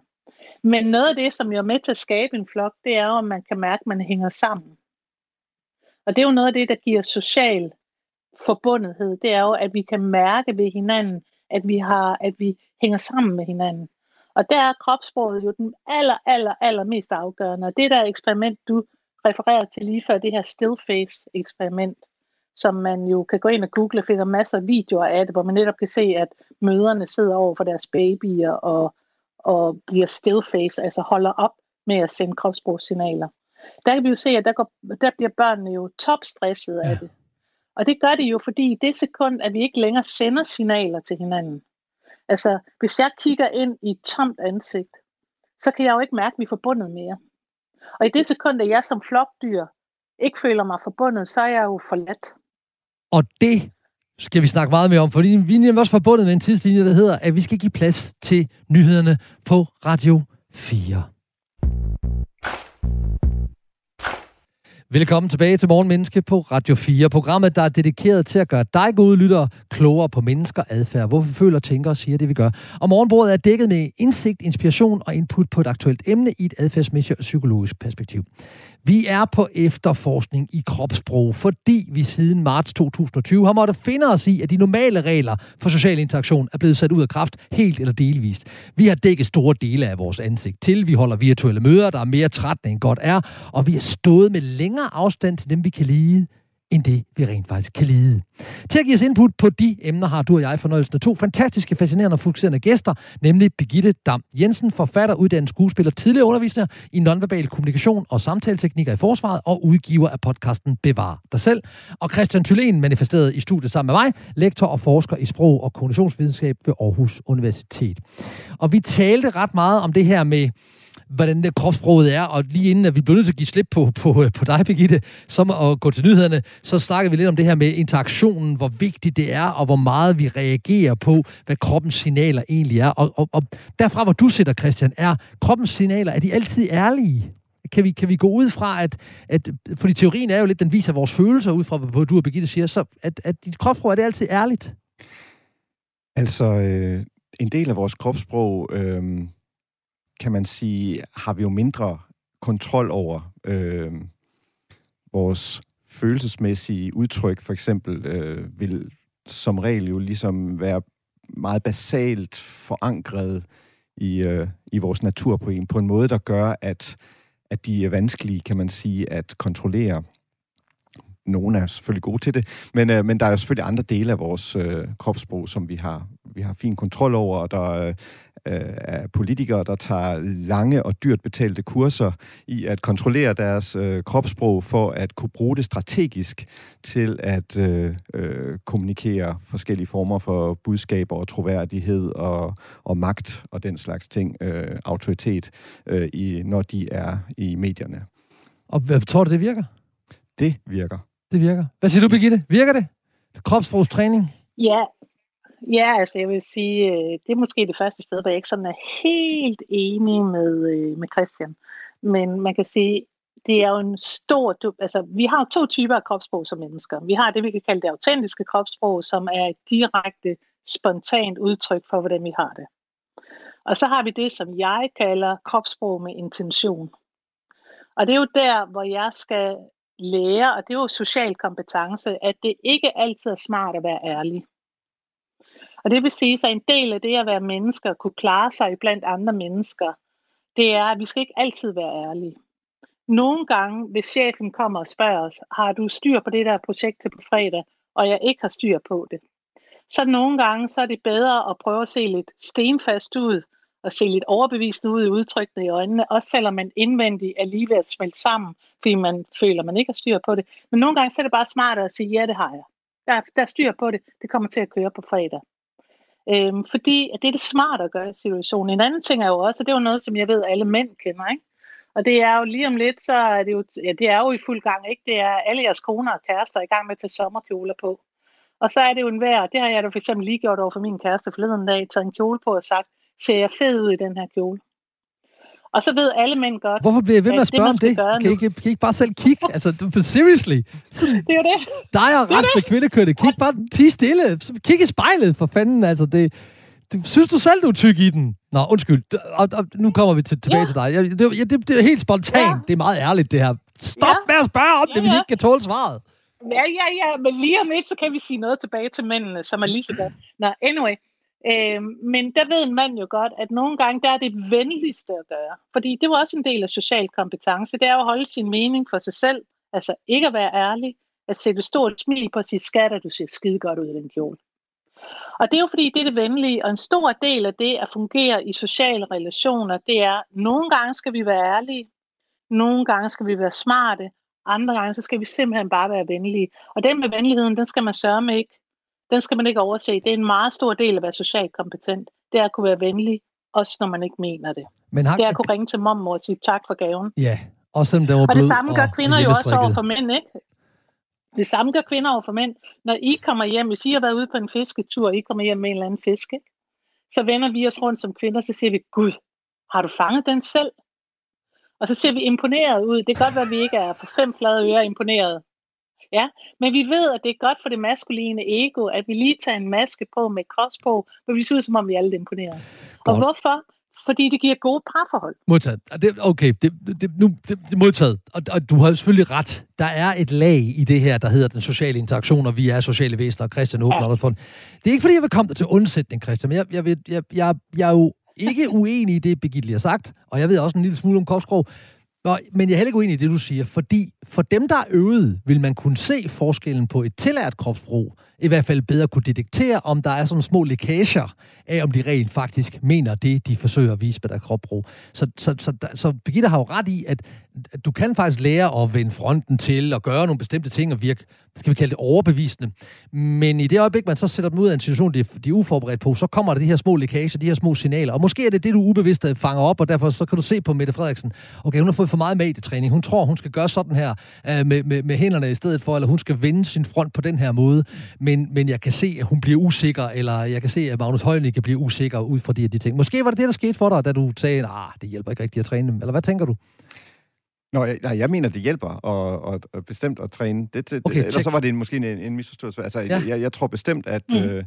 Men noget af det, som jo er med til at skabe en flok, det er jo, at man kan mærke, at man hænger sammen. Og det er jo noget af det, der giver social forbundethed, det er jo, at vi kan mærke ved hinanden, at vi, har, at vi hænger sammen med hinanden. Og der er kropssproget jo den aller, aller, aller mest afgørende. Og det der eksperiment, du refererer til lige før, det her still face eksperiment, som man jo kan gå ind og google og finde masser af videoer af det, hvor man netop kan se, at møderne sidder over for deres babyer og, og bliver still face, altså holder op med at sende kropssprogssignaler. Der kan vi jo se, at der, går, der bliver børnene jo topstresset af ja. det. Og det gør det jo, fordi i det sekund, at vi ikke længere sender signaler til hinanden. Altså, hvis jeg kigger ind i et tomt ansigt, så kan jeg jo ikke mærke, at vi er forbundet mere. Og i det sekund, at jeg som flokdyr ikke føler mig forbundet, så er jeg jo forladt. Og det skal vi snakke meget mere om, fordi vi er også forbundet med en tidslinje, der hedder, at vi skal give plads til nyhederne på Radio 4. Velkommen tilbage til Morgenmenneske på Radio 4. Programmet, der er dedikeret til at gøre dig, gode lyttere, klogere på mennesker adfærd. Hvorfor vi føler, tænker og siger det, vi gør. Og morgenbordet er dækket med indsigt, inspiration og input på et aktuelt emne i et adfærdsmæssigt og psykologisk perspektiv. Vi er på efterforskning i kropssprog, fordi vi siden marts 2020 har måttet finde os i, at de normale regler for social interaktion er blevet sat ud af kraft helt eller delvist. Vi har dækket store dele af vores ansigt til, vi holder virtuelle møder, der er mere træt end godt er, og vi har stået med længere afstand til dem, vi kan lide, end det, vi rent faktisk kan lide. Til at give os input på de emner har du og jeg fornøjelsen af to fantastiske, fascinerende og fokuserende gæster, nemlig Birgitte Dam Jensen, forfatter, uddannet skuespiller, tidligere underviser i nonverbal kommunikation og samtaleteknikker i forsvaret og udgiver af podcasten Bevar dig selv. Og Christian Thylén, manifesteret i studiet sammen med mig, lektor og forsker i sprog og kommunikationsvidenskab ved Aarhus Universitet. Og vi talte ret meget om det her med hvordan det kropssproget er, og lige inden at vi blev nødt til at give slip på, på, på dig, Birgitte, som at gå til nyhederne, så snakkede vi lidt om det her med interaktionen, hvor vigtigt det er, og hvor meget vi reagerer på, hvad kroppens signaler egentlig er. Og, og, og derfra, hvor du sidder, Christian, er kroppens signaler, er de altid ærlige? Kan vi, kan vi gå ud fra, at, at fordi teorien er jo lidt, den viser vores følelser ud fra, hvad du og Birgitte siger, så at, at dit kropssprog, er det altid ærligt? Altså, øh, en del af vores kropssprog øh, kan man sige, har vi jo mindre kontrol over øh, vores følelsesmæssige udtryk, for eksempel, øh, vil som regel jo ligesom være meget basalt forankret i, øh, i vores natur på en, på en måde, der gør, at, at de er vanskelige, kan man sige, at kontrollere. Nogle er selvfølgelig gode til det, men, øh, men der er jo selvfølgelig andre dele af vores øh, kropssprog, som vi har, vi har fin kontrol over, og der øh, af politikere, der tager lange og dyrt betalte kurser i at kontrollere deres øh, kropssprog for at kunne bruge det strategisk til at øh, øh, kommunikere forskellige former for budskaber og troværdighed og, og magt og den slags ting, øh, autoritet, øh, i, når de er i medierne. Og hvad tror du, det virker? Det virker. Det virker. Hvad siger du, Birgitte? Virker det? Kropsbrugstræning? Ja, Ja, altså jeg vil sige, øh, det er måske det første sted, hvor jeg ikke sådan er helt enig med, øh, med Christian. Men man kan sige, det er jo en stor... Altså, vi har to typer af kropssprog som mennesker. Vi har det, vi kan kalde det autentiske kropssprog, som er et direkte, spontant udtryk for, hvordan vi har det. Og så har vi det, som jeg kalder kropssprog med intention. Og det er jo der, hvor jeg skal lære, og det er jo social kompetence, at det ikke altid er smart at være ærlig. Og det vil sige, at en del af det at være mennesker, at kunne klare sig blandt andre mennesker, det er, at vi skal ikke altid være ærlige. Nogle gange, hvis chefen kommer og spørger os, har du styr på det der projekt til på fredag, og jeg ikke har styr på det, så nogle gange så er det bedre at prøve at se lidt stenfast ud, og se lidt overbevisende ud i udtrykkene i øjnene, også selvom man indvendigt er lige ved at smelte sammen, fordi man føler, man ikke har styr på det. Men nogle gange så er det bare smartere at sige, ja, det har jeg. Der, der er styr på det. Det kommer til at køre på fredag. Øhm, fordi at det er det smart at gøre i situationen. En anden ting er jo også, og det er jo noget, som jeg ved, alle mænd kender, ikke? Og det er jo lige om lidt, så er det jo, ja, det er jo i fuld gang, ikke? Det er alle jeres koner og kærester i gang med at tage sommerkjoler på. Og så er det jo en vær, det har jeg da for eksempel lige gjort over for min kæreste forleden dag, taget en kjole på og sagt, ser jeg fed ud i den her kjole? Og så ved alle mænd godt... Hvorfor bliver jeg ved med at spørge det, om det? Kan I, ikke, kan I ikke bare selv kigge? altså, seriously. Sådan, det er det. Dig og resten af kvindekønnet. Kig bare ti stille. Kig i spejlet, for fanden. Altså, det, det, synes du selv, du er tyk i den? Nå, undskyld. Og, og nu kommer vi til, tilbage ja. til dig. Jeg, det, ja, det, det er helt spontant. Ja. Det er meget ærligt, det her. Stop ja. med at spørge om det, ja, hvis I ikke kan tåle svaret. Ja, ja, ja. Men lige om lidt, så kan vi sige noget tilbage til mændene, som er lige så godt. Nå, anyway. Øh, men der ved man jo godt, at nogle gange der er det venligste at gøre. Fordi det var også en del af social kompetence. Det er at holde sin mening for sig selv. Altså ikke at være ærlig. At sætte stort smil på sit skat, at du ser skide godt ud i den kjole. Og det er jo fordi, det er det venlige, og en stor del af det at fungere i sociale relationer, det er, nogle gange skal vi være ærlige, nogle gange skal vi være smarte, andre gange så skal vi simpelthen bare være venlige. Og den med venligheden, den skal man sørge med ikke. Den skal man ikke overse. Det er en meget stor del af at være socialt kompetent. Det er at kunne være venlig, også når man ikke mener det. Men har... Det er at kunne ringe til mormor og sige tak for gaven. Ja, også selvom det var Og det samme gør kvinder jo også over for mænd, ikke? Det samme gør kvinder over for mænd. Når I kommer hjem, hvis I har været ude på en fisketur, og I kommer hjem med en eller anden fisk, ikke? så vender vi os rundt som kvinder, så siger vi, Gud, har du fanget den selv? Og så ser vi imponeret ud. Det kan godt være, at vi ikke er på fem flade ører imponeret. Ja, men vi ved, at det er godt for det maskuline ego, at vi lige tager en maske på med cross på, hvor vi ser ud, som om vi er alle imponeret. Godt. Og hvorfor? Fordi det giver gode parforhold. Modtaget. Det, okay, det, det, nu, det, det modtaget. Og, og du har selvfølgelig ret. Der er et lag i det her, der hedder den sociale interaktion, og vi er sociale væsener, og Christian åbner ja. Det er ikke, fordi jeg vil komme dig til undsætning, Christian, men jeg, jeg, jeg, jeg, jeg, jeg er jo ikke uenig i det, Birgitte lige har sagt, og jeg ved også en lille smule om kropssprog, Nå, men jeg er heller ikke uenig i det, du siger, fordi for dem, der er øvet, vil man kunne se forskellen på et tillært kropsbrug, i hvert fald bedre kunne detektere, om der er sådan små lækager af, om de rent faktisk mener det, de forsøger at vise med deres kropsbrug. Så, så, så, så, så Birgitte har jo ret i, at, at du kan faktisk lære at vende fronten til og gøre nogle bestemte ting og virke, skal vi kalde det overbevisende. Men i det øjeblik, man så sætter dem ud af en situation, de er, de er uforberedt på, så kommer der de her små lækager, de her små signaler. Og måske er det det, du ubevidst øh, fanger op, og derfor så kan du se på Mette Frederiksen, okay, hun har fået for meget medietræning. Hun tror, hun skal gøre sådan her øh, med, med, med hænderne i stedet for, eller hun skal vende sin front på den her måde. Men, men jeg kan se, at hun bliver usikker, eller jeg kan se, at Magnus Heunicke bliver usikker ud fra de her de ting. Måske var det det, der skete for dig, da du sagde, at det hjælper ikke rigtigt at træne dem. Eller hvad tænker du? Nå, jeg, nej, jeg mener, det hjælper at, at, at bestemt at træne. Det, det, okay, eller så var det en, måske en, en misforståelse. Altså, ja. jeg, jeg tror bestemt, at, mm. øh,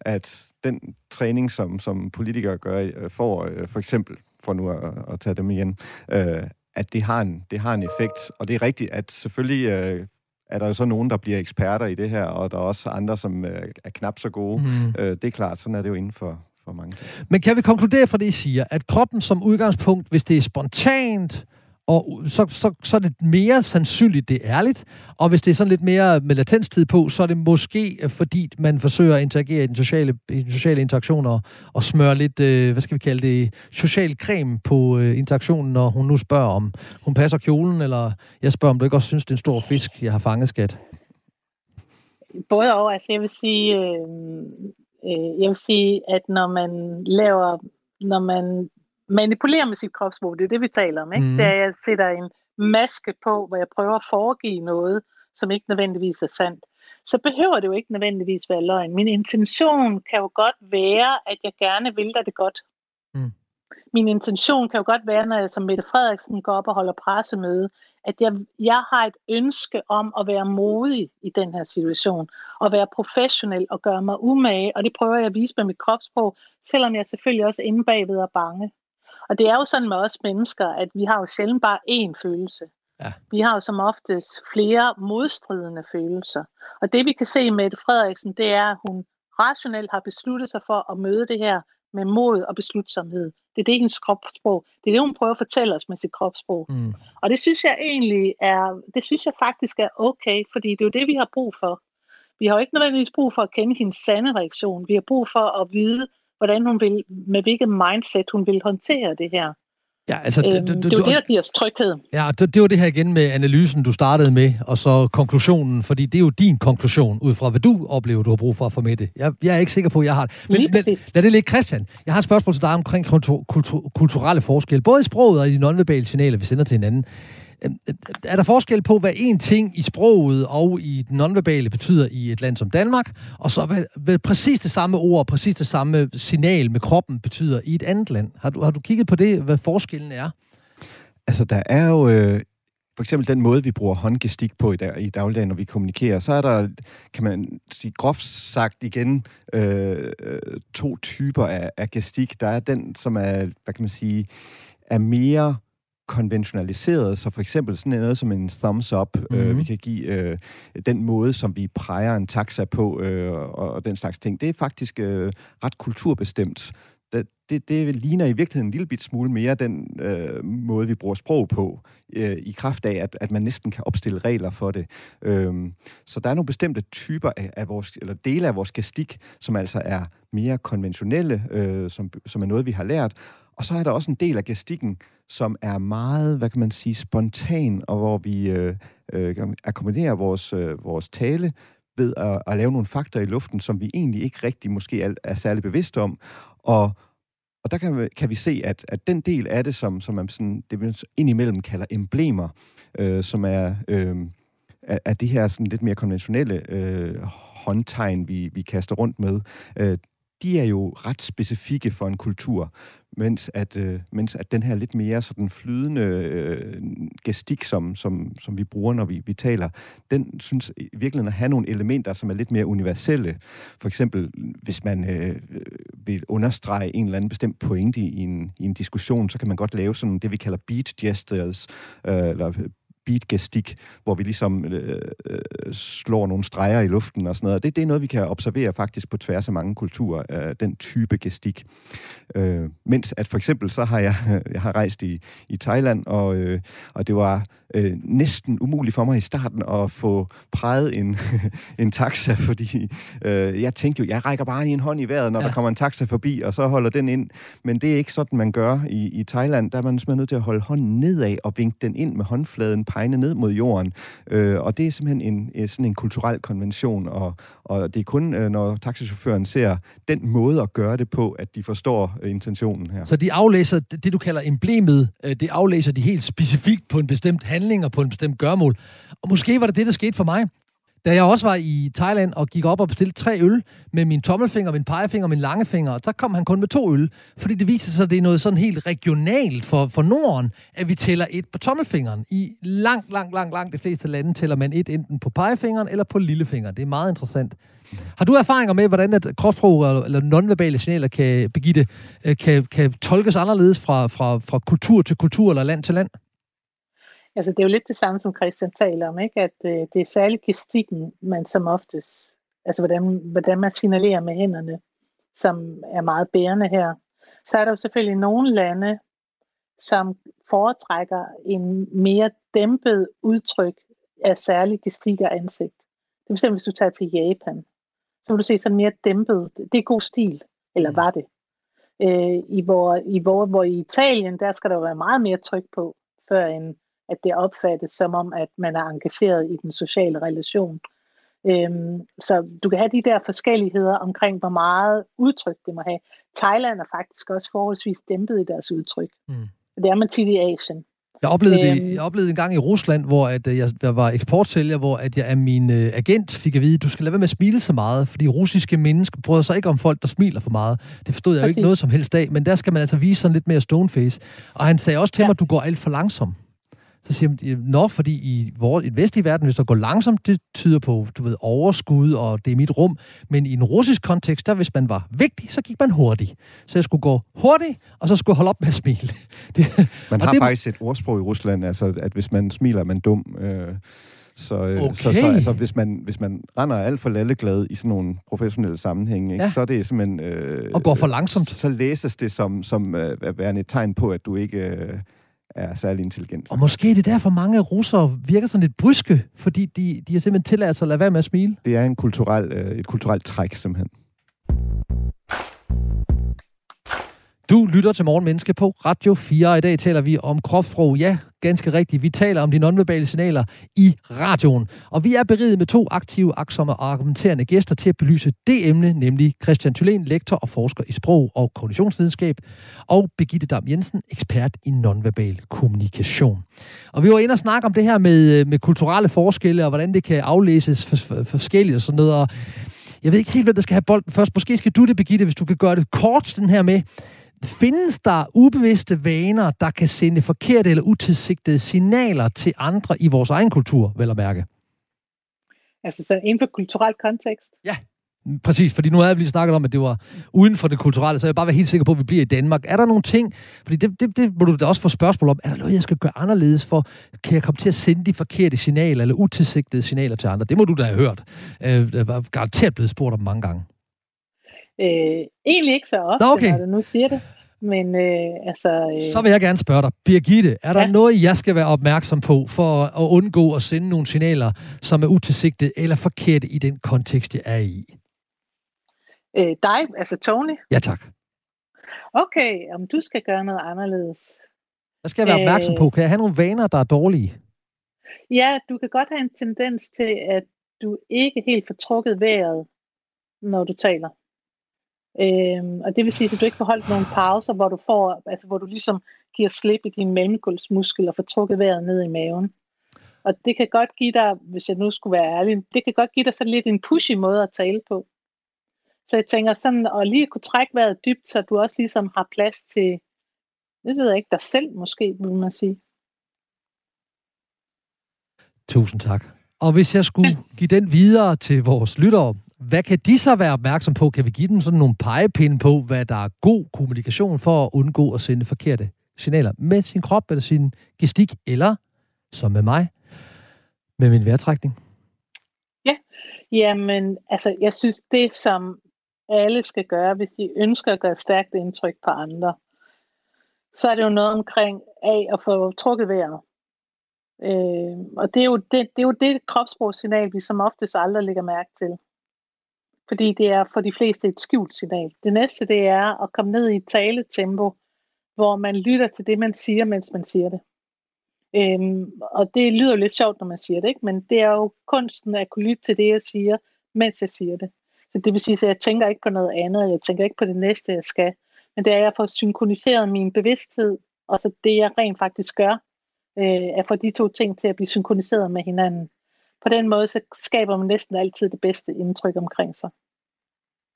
at den træning, som, som politikere gør, øh, får øh, for eksempel, for nu at, at tage dem igen, øh, at det har, en, det har en effekt. Og det er rigtigt, at selvfølgelig øh, er der jo så nogen, der bliver eksperter i det her, og der er også andre, som øh, er knap så gode. Mm. Øh, det er klart, sådan er det jo inden for, for mange ting. Men kan vi konkludere fra det, I siger, at kroppen som udgangspunkt, hvis det er spontant, og så, så, så er det mere sandsynligt, det er ærligt. Og hvis det er sådan lidt mere med latenstid på, så er det måske øh, fordi, man forsøger at interagere i den sociale, i den sociale interaktion og, og smøre lidt, øh, hvad skal vi kalde det, social creme på øh, interaktionen, når hun nu spørger, om hun passer kjolen, eller jeg spørger, om du ikke også synes, det er en stor fisk, jeg har fanget, skat. Både og, altså jeg vil sige, øh, øh, jeg vil sige, at når man laver, når man manipulere med sit kropssprog. Det er det, vi taler om. Ikke? Mm. Det er, at jeg sætter en maske på, hvor jeg prøver at foregive noget, som ikke nødvendigvis er sandt. Så behøver det jo ikke nødvendigvis være løgn. Min intention kan jo godt være, at jeg gerne vil dig det godt. Mm. Min intention kan jo godt være, når jeg som Mette Frederiksen går op og holder pressemøde, at jeg, jeg har et ønske om at være modig i den her situation, og være professionel og gøre mig umage, og det prøver jeg at vise med mit kropssprog, selvom jeg selvfølgelig også inde bagved er bange. Og det er jo sådan med os mennesker, at vi har jo sjældent bare én følelse. Ja. Vi har jo som oftest flere modstridende følelser. Og det vi kan se med Frederiksen, det er, at hun rationelt har besluttet sig for at møde det her med mod og beslutsomhed. Det er det, hendes kropssprog. Det er det, hun prøver at fortælle os med sit kropssprog. Mm. Og det synes jeg egentlig er, det synes jeg faktisk er okay, fordi det er jo det, vi har brug for. Vi har jo ikke nødvendigvis brug for at kende hendes sande reaktion. Vi har brug for at vide, hvordan hun vil, med hvilket mindset hun vil håndtere det her. Ja, altså, øhm, det, det, det er jo det, der giver os tryghed. Ja, det, det var det her igen med analysen, du startede med, og så konklusionen, fordi det er jo din konklusion, ud fra hvad du oplever, du har brug for at få med det. Jeg, jeg er ikke sikker på, at jeg har det. Men, men lad det ligge, Christian. Jeg har et spørgsmål til dig omkring kultur, kultur, kulturelle forskelle, både i sproget og i de nonverbale signaler, vi sender til hinanden. Øhm, øh, er der forskel på, hvad en ting i sproget og i den nonverbale betyder i et land som Danmark, og så hvad, hvad præcis det samme ord, præcis det samme signal med kroppen betyder i et andet land? Har du, har du kigget på det, hvad forskellen er? Altså, der er jo... Øh for eksempel den måde, vi bruger håndgestik på i, dag, i dagligdagen, når vi kommunikerer, så er der, kan man sige groft sagt igen, øh, øh to typer af, af gestik. Der er den, som er, hvad kan man sige, er mere konventionaliseret, så for eksempel sådan noget som en thumbs up, mm-hmm. øh, mhm. vi kan give øh, den måde, som vi præger en taxa på, øh, og, og den slags ting, det er faktisk øh, ret kulturbestemt det, det, det ligner i virkeligheden en lille bit smule mere den øh, måde, vi bruger sprog på, øh, i kraft af, at, at man næsten kan opstille regler for det. Øhm, så der er nogle bestemte typer af, af vores, eller dele af vores gestik, som altså er mere konventionelle, øh, som, som er noget, vi har lært. Og så er der også en del af gestikken, som er meget, hvad kan man sige, spontan, og hvor vi øh, øh, akkommoderer vores, øh, vores tale ved at, at lave nogle fakta i luften, som vi egentlig ikke rigtig måske er, er særlig bevidste om. Og, og der kan vi, kan vi se, at, at den del af det, som, som man sådan, det vi indimellem kalder emblemer, øh, som er, øh, er, er de her sådan lidt mere konventionelle øh, håndtegn, vi, vi kaster rundt med, øh, de er jo ret specifikke for en kultur, mens at, øh, mens at den her lidt mere sådan flydende øh, gestik, som, som, som vi bruger, når vi, vi taler, den synes virkelig at have nogle elementer, som er lidt mere universelle. For eksempel, hvis man øh, øh, vil understrege en eller anden bestemt pointe i en, i en diskussion, så kan man godt lave sådan det, vi kalder beat gestures, øh, eller beat-gestik, hvor vi ligesom øh, øh, slår nogle streger i luften og sådan noget. Det, det er noget, vi kan observere faktisk på tværs af mange kulturer, øh, den type gestik. Øh, mens at for eksempel så har jeg, jeg har rejst i, i Thailand, og, øh, og det var øh, næsten umuligt for mig i starten at få præget en, en taxa, fordi øh, jeg tænkte jo, jeg rækker bare i en hånd i vejret, når ja. der kommer en taxa forbi, og så holder den ind. Men det er ikke sådan, man gør i, i Thailand. Der er man simpelthen nødt til at holde hånden nedad og vinke den ind med håndfladen tegne ned mod jorden. Øh, og det er simpelthen en, øh, sådan en kulturel konvention, og, og det er kun, øh, når taxichaufføren ser den måde at gøre det på, at de forstår øh, intentionen her. Så de aflæser det, du kalder emblemet, det aflæser de helt specifikt på en bestemt handling og på en bestemt gørmål. Og måske var det det, der skete for mig. Da jeg også var i Thailand og gik op og bestilte tre øl med min tommelfinger, min pegefinger og min langefinger, så kom han kun med to øl. Fordi det viser sig, at det er noget sådan helt regionalt for, for Norden, at vi tæller et på tommelfingeren. I langt, langt, langt, langt de fleste lande tæller man et enten på pegefingeren eller på lillefingeren. Det er meget interessant. Har du erfaringer med, hvordan at kropsprog eller nonverbale signaler kan, Begitte, øh, kan, kan tolkes anderledes fra, fra, fra kultur til kultur eller land til land? Altså, det er jo lidt det samme, som Christian taler om, ikke? at øh, det er særligt gestikken, man som oftest, altså hvordan, hvordan man signalerer med hænderne, som er meget bærende her. Så er der jo selvfølgelig nogle lande, som foretrækker en mere dæmpet udtryk af særlig gestik og ansigt. Det er fx, hvis du tager til Japan, så vil du se sådan mere dæmpet. Det er god stil, eller mm. var det. Øh, i, hvor, i, hvor, hvor i Italien, der skal der være meget mere tryk på, før en at det opfattes som om, at man er engageret i den sociale relation. Øhm, så du kan have de der forskelligheder omkring, hvor meget udtryk det må have. Thailand er faktisk også forholdsvis dæmpet i deres udtryk. Mm. Det er man tit i Asien. Jeg oplevede, det, øhm. jeg oplevede en gang i Rusland, hvor at, øh, jeg, jeg var eksportsælger, hvor at jeg af min øh, agent fik at vide, du skal lade være med at smile så meget, fordi russiske mennesker bryder sig ikke om folk, der smiler for meget. Det forstod jeg jo ikke noget som helst af, men der skal man altså vise sådan lidt mere stoneface. Og han sagde også til ja. mig, du går alt for langsomt. Så siger man, nå, fordi i, vores, i den vestlige verden, hvis der går langsomt, det tyder på, du ved, overskud, og det er mit rum. Men i en russisk kontekst, der hvis man var vigtig, så gik man hurtigt. Så jeg skulle gå hurtigt, og så skulle jeg holde op med at smile. Det, man har det, faktisk et ordsprog i Rusland, altså, at hvis man smiler, er man dum. Øh, så, øh, okay. så, så altså, hvis, man, hvis man render alt for lalleglad i sådan nogle professionelle sammenhænge, ikke, ja. så er det simpelthen... Øh, og går for langsomt. Så, så læses det som, som øh, værende et tegn på, at du ikke... Øh, er særlig intelligent. Og måske er det derfor, mange russere virker sådan lidt bryske, fordi de, de har simpelthen tilladt sig at lade være med at smile. Det er en kulturel, øh, et kulturelt træk, simpelthen. Du lytter til Morgenmenneske på Radio 4, i dag taler vi om kropssprog. Ja, ganske rigtigt. Vi taler om de nonverbale signaler i radioen. Og vi er beriget med to aktive, aksomme og argumenterende gæster til at belyse det emne, nemlig Christian Thulén, lektor og forsker i sprog og kognitionsvidenskab, og Begitte Dam Jensen, ekspert i nonverbal kommunikation. Og vi var inde og snakke om det her med, øh, med kulturelle forskelle, og hvordan det kan aflæses forskelligt og sådan noget. Og jeg ved ikke helt, hvem der skal have bolden først. Måske skal du det, Begitte, hvis du kan gøre det kort, den her med, Findes der ubevidste vaner, der kan sende forkerte eller utilsigtede signaler til andre i vores egen kultur, vel at mærke? Altså så inden for kulturel kontekst? Ja, præcis, fordi nu har vi lige snakket om, at det var uden for det kulturelle, så jeg vil bare være helt sikker på, at vi bliver i Danmark. Er der nogle ting, fordi det, det, det må du da også få spørgsmål om, er der noget, jeg skal gøre anderledes for, kan jeg komme til at sende de forkerte signaler, eller utilsigtede signaler til andre? Det må du da have hørt. Øh, det var garanteret blevet spurgt om mange gange. Øh, egentlig ikke så ofte, Nå, okay. når du nu siger det. Men øh, altså... Øh... Så vil jeg gerne spørge dig, Birgitte, er der ja. noget, jeg skal være opmærksom på for at undgå at sende nogle signaler, som er utilsigtede eller forkerte i den kontekst, jeg er i? Øh, dig, altså Tony? Ja, tak. Okay, om du skal gøre noget anderledes. Hvad skal jeg være opmærksom på? Kan jeg have nogle vaner, der er dårlige? Ja, du kan godt have en tendens til, at du ikke helt får trukket vejret, når du taler. Øhm, og det vil sige, at du ikke får holdt nogle pauser, hvor du, får, altså, hvor du ligesom giver slip i din mellemgulvsmuskel og får trukket vejret ned i maven. Og det kan godt give dig, hvis jeg nu skulle være ærlig, det kan godt give dig sådan lidt en pushy måde at tale på. Så jeg tænker sådan, at lige kunne trække vejret dybt, så du også ligesom har plads til, det ved jeg ikke, dig selv måske, vil man sige. Tusind tak. Og hvis jeg skulle give den videre til vores lyttere, hvad kan de så være opmærksom på? Kan vi give dem sådan nogle pegepinde på, hvad der er god kommunikation for at undgå at sende forkerte signaler med sin krop eller sin gestik, eller som med mig, med min vejrtrækning? Ja, jamen, altså, jeg synes, det som alle skal gøre, hvis de ønsker at gøre stærkt indtryk på andre, så er det jo noget omkring af at få trukket vejret. Øh, og det er, jo det, det er jo det kropssprogssignal, vi som oftest aldrig lægger mærke til fordi det er for de fleste et skjult signal. Det næste, det er at komme ned i et taletempo, hvor man lytter til det, man siger, mens man siger det. Øhm, og det lyder jo lidt sjovt, når man siger det, ikke? men det er jo kunsten at kunne lytte til det, jeg siger, mens jeg siger det. Så det vil sige, at jeg tænker ikke på noget andet, jeg tænker ikke på det næste, jeg skal, men det er, at jeg får synkroniseret min bevidsthed, og så det, jeg rent faktisk gør, øh, at få de to ting til at blive synkroniseret med hinanden på den måde, så skaber man næsten altid det bedste indtryk omkring sig.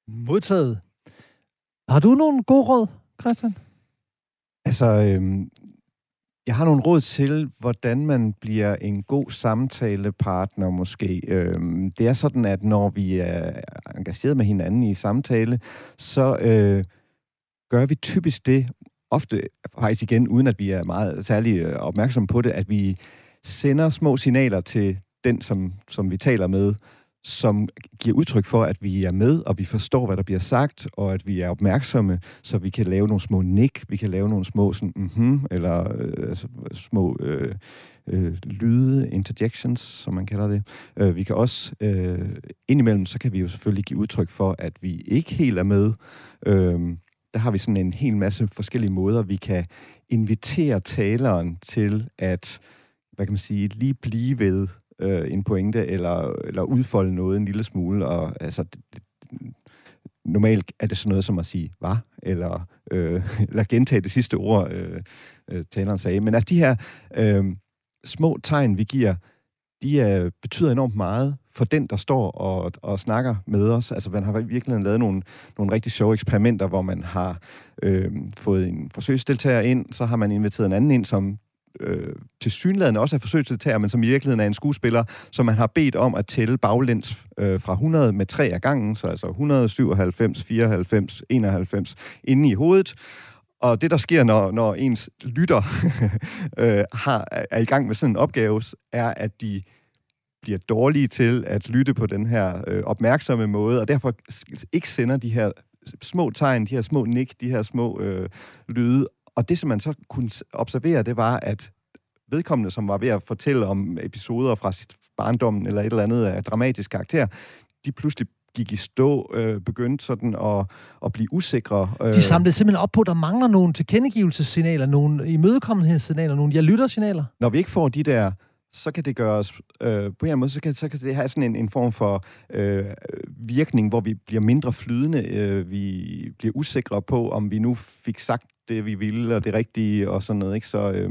Modtaget. Har du nogle gode råd, Christian? Altså, øhm, jeg har nogle råd til, hvordan man bliver en god samtalepartner måske. Øhm, det er sådan, at når vi er engageret med hinanden i samtale, så øh, gør vi typisk det, ofte faktisk igen, uden at vi er meget særlig øh, opmærksomme på det, at vi sender små signaler til den, som, som vi taler med, som giver udtryk for, at vi er med, og vi forstår, hvad der bliver sagt, og at vi er opmærksomme, så vi kan lave nogle små nik, vi kan lave nogle små sådan, mm-hmm, eller øh, altså, små øh, øh, lyde, interjections, som man kalder det. Øh, vi kan også, øh, indimellem, så kan vi jo selvfølgelig give udtryk for, at vi ikke helt er med. Øh, der har vi sådan en hel masse forskellige måder, vi kan invitere taleren til at, hvad kan man sige, lige blive ved øh, en pointe, eller, eller udfolde noget en lille smule, og altså, normalt er det sådan noget som at sige, hvad? Eller, øh, eller gentage det sidste ord, øh, øh, taleren sagde. Men altså de her øh, små tegn, vi giver, de øh, betyder enormt meget for den, der står og, og snakker med os. Altså man har virkelig lavet nogle, nogle rigtig sjove eksperimenter, hvor man har øh, fået en forsøgsdeltager ind, så har man inviteret en anden ind, som øh, til synligheden også er forsøgsdeltager, men som i virkeligheden er en skuespiller, som man har bedt om at tælle baglæns øh, fra 100 med tre af gangen, så altså 197, 94, 91 inde i hovedet. Og det, der sker, når, når ens lytter øh, har, er i gang med sådan en opgave, er, at de bliver dårlige til at lytte på den her øh, opmærksomme måde, og derfor ikke sender de her små tegn, de her små nik, de her små øh, lyde, og det, som man så kunne observere, det var, at vedkommende, som var ved at fortælle om episoder fra sit barndom eller et eller andet af dramatisk karakter, de pludselig gik i stå, øh, begyndte sådan at, at blive usikre. Øh. De samlede simpelthen op på, at der mangler nogle tilkendegivelsessignaler, nogle imødekommenhedssignaler, nogle jeg lytter signaler. Når vi ikke får de der så kan det gøres, øh, på en måde, så kan, så kan det have sådan en, en form for øh, virkning, hvor vi bliver mindre flydende, øh, vi bliver usikre på, om vi nu fik sagt det, vi ville, og det rigtige, og sådan noget, ikke? Så øh,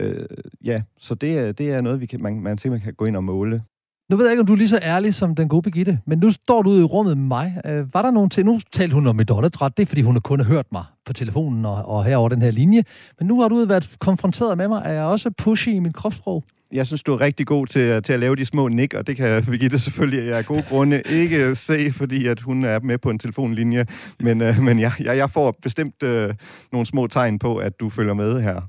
øh, ja, så det, det er noget, vi kan, man, man simpelthen kan gå ind og måle. Nu ved jeg ikke, om du er lige så ærlig som den gode Birgitte, men nu står du ude i rummet med mig. Øh, var der nogen til? Nu talte hun om mit åndedræt. Det er, fordi hun kun har hørt mig på telefonen og, og herover den her linje. Men nu har du været konfronteret med mig. Er jeg også pushy i mit kropssprog? Jeg synes, du er rigtig god til, til at lave de små nik, og det kan Birgitte selvfølgelig af gode grunde ikke se, fordi at hun er med på en telefonlinje. Men, øh, men jeg, jeg, jeg får bestemt øh, nogle små tegn på, at du følger med her.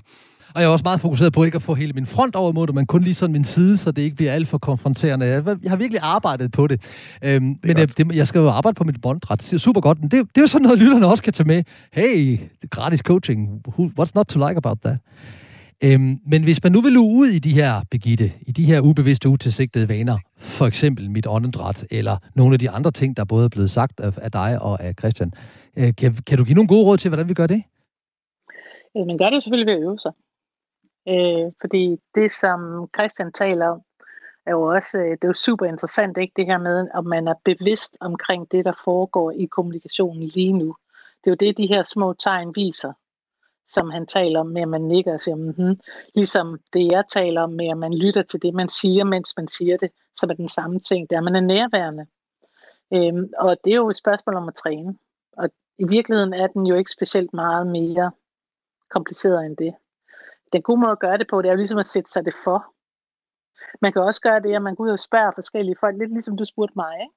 Og jeg er også meget fokuseret på ikke at få hele min front over mod det, men kun lige sådan min side, så det ikke bliver alt for konfronterende. Jeg, jeg har virkelig arbejdet på det. Øhm, det men jeg, det, jeg skal jo arbejde på mit båndret. Det er super godt. Men det, det er jo sådan noget, lytterne også kan tage med. Hey, gratis coaching. What's not to like about that? Øhm, men hvis man nu vil luge ud i de her, Begitte, i de her ubevidste, utilsigtede vaner, for eksempel mit åndedræt, eller nogle af de andre ting, der både er blevet sagt af, af dig og af Christian, øh, kan, kan du give nogle gode råd til, hvordan vi gør det? Ja, man gør det selvfølgelig ved at øve sig. Øh, fordi det, som Christian taler om, er jo også øh, det er jo super interessant, ikke det her med, om man er bevidst omkring det, der foregår i kommunikationen lige nu. Det er jo det, de her små tegn viser, som han taler om, med at man nikker og siger, mm-hmm. ligesom det, jeg taler om, med at man lytter til det, man siger, mens man siger det, som er den samme ting, der man er nærværende. Øhm, og det er jo et spørgsmål om at træne. Og i virkeligheden er den jo ikke specielt meget mere kompliceret end det den gode måde at gøre det på, det er jo ligesom at sætte sig det for. Man kan også gøre det, at man går ud og spørger forskellige folk, lidt ligesom du spurgte mig, ikke?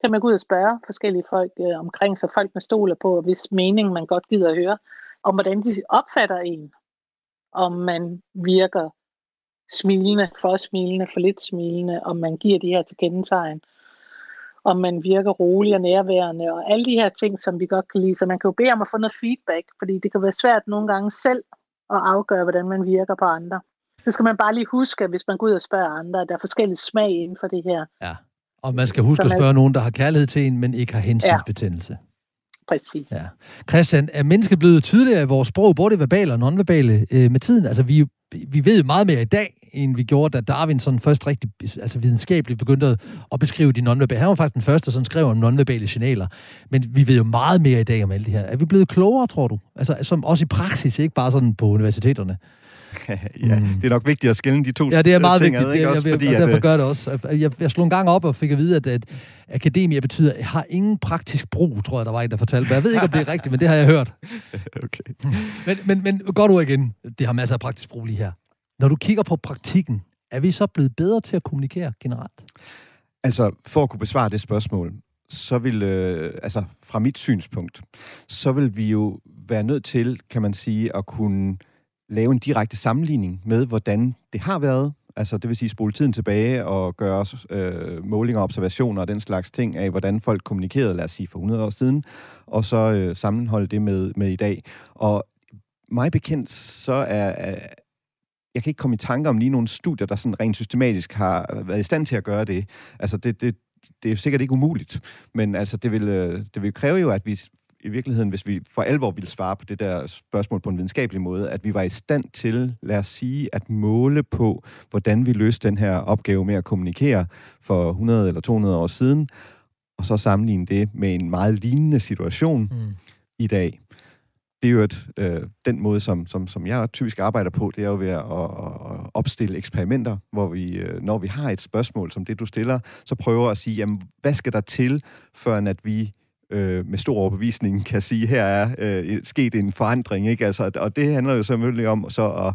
Kan man gå ud og spørge forskellige folk øh, omkring sig, folk man stoler på, hvis mening man godt gider at høre, om hvordan de opfatter en. Om man virker smilende, for smilende, for lidt smilende, om man giver de her til kendetegn, om man virker rolig og nærværende, og alle de her ting, som vi godt kan lide. Så man kan jo bede om at få noget feedback, fordi det kan være svært nogle gange selv at afgøre, hvordan man virker på andre. Så skal man bare lige huske, at hvis man går ud og spørger andre, at der er forskellige smag inden for det her. Ja, og man skal huske at spørge nogen, der har kærlighed til en, men ikke har hensynsbetændelse. Præcis. Ja. Christian, er mennesket blevet tydeligere i vores sprog, både det verbale og nonverbale, øh, med tiden? Altså, vi, vi ved meget mere i dag, end vi gjorde, da Darwin sådan først rigtig altså videnskabeligt begyndte at beskrive de nonverbale. Han var faktisk den første, som skrev om nonverbale signaler. Men vi ved jo meget mere i dag om alt det her. Er vi blevet klogere, tror du? Altså, som også i praksis, ikke bare sådan på universiteterne? ja, mm. det er nok vigtigt at skille de to Ja, det er meget ting, vigtigt. Ad, ikke? Også, jeg, fordi, og derfor at, øh, gør det også. Jeg, jeg slog en gang op og fik at vide, at, at akademia betyder, har ingen praktisk brug, tror jeg, der var en, der fortalte mig. Jeg ved ikke, om det er rigtigt, men det har jeg hørt. okay. Men, men, men godt ord igen. Det har masser af praktisk brug lige her. Når du kigger på praktikken, er vi så blevet bedre til at kommunikere generelt? Altså, for at kunne besvare det spørgsmål, så vil, øh, altså fra mit synspunkt, så vil vi jo være nødt til, kan man sige, at kunne lave en direkte sammenligning med, hvordan det har været, altså det vil sige spole tiden tilbage og gøre øh, målinger og observationer og den slags ting af, hvordan folk kommunikerede, lad os sige, for 100 år siden, og så øh, sammenholde det med, med i dag. Og mig bekendt, så er, øh, jeg kan ikke komme i tanke om lige nogle studier, der sådan rent systematisk har været i stand til at gøre det. Altså det, det, det er jo sikkert ikke umuligt, men altså det vil, øh, det vil kræve jo, at vi i virkeligheden, hvis vi for alvor ville svare på det der spørgsmål på en videnskabelig måde, at vi var i stand til, lad os sige, at måle på, hvordan vi løste den her opgave med at kommunikere for 100 eller 200 år siden, og så sammenligne det med en meget lignende situation mm. i dag. Det er jo et, øh, den måde, som, som, som jeg typisk arbejder på, det er jo ved at, at, at opstille eksperimenter, hvor vi, øh, når vi har et spørgsmål som det, du stiller, så prøver at sige, jamen, hvad skal der til, før at vi øh, med stor overbevisning kan sige, her er øh, sket en forandring. Ikke? Altså, og det handler jo selvfølgelig om så at,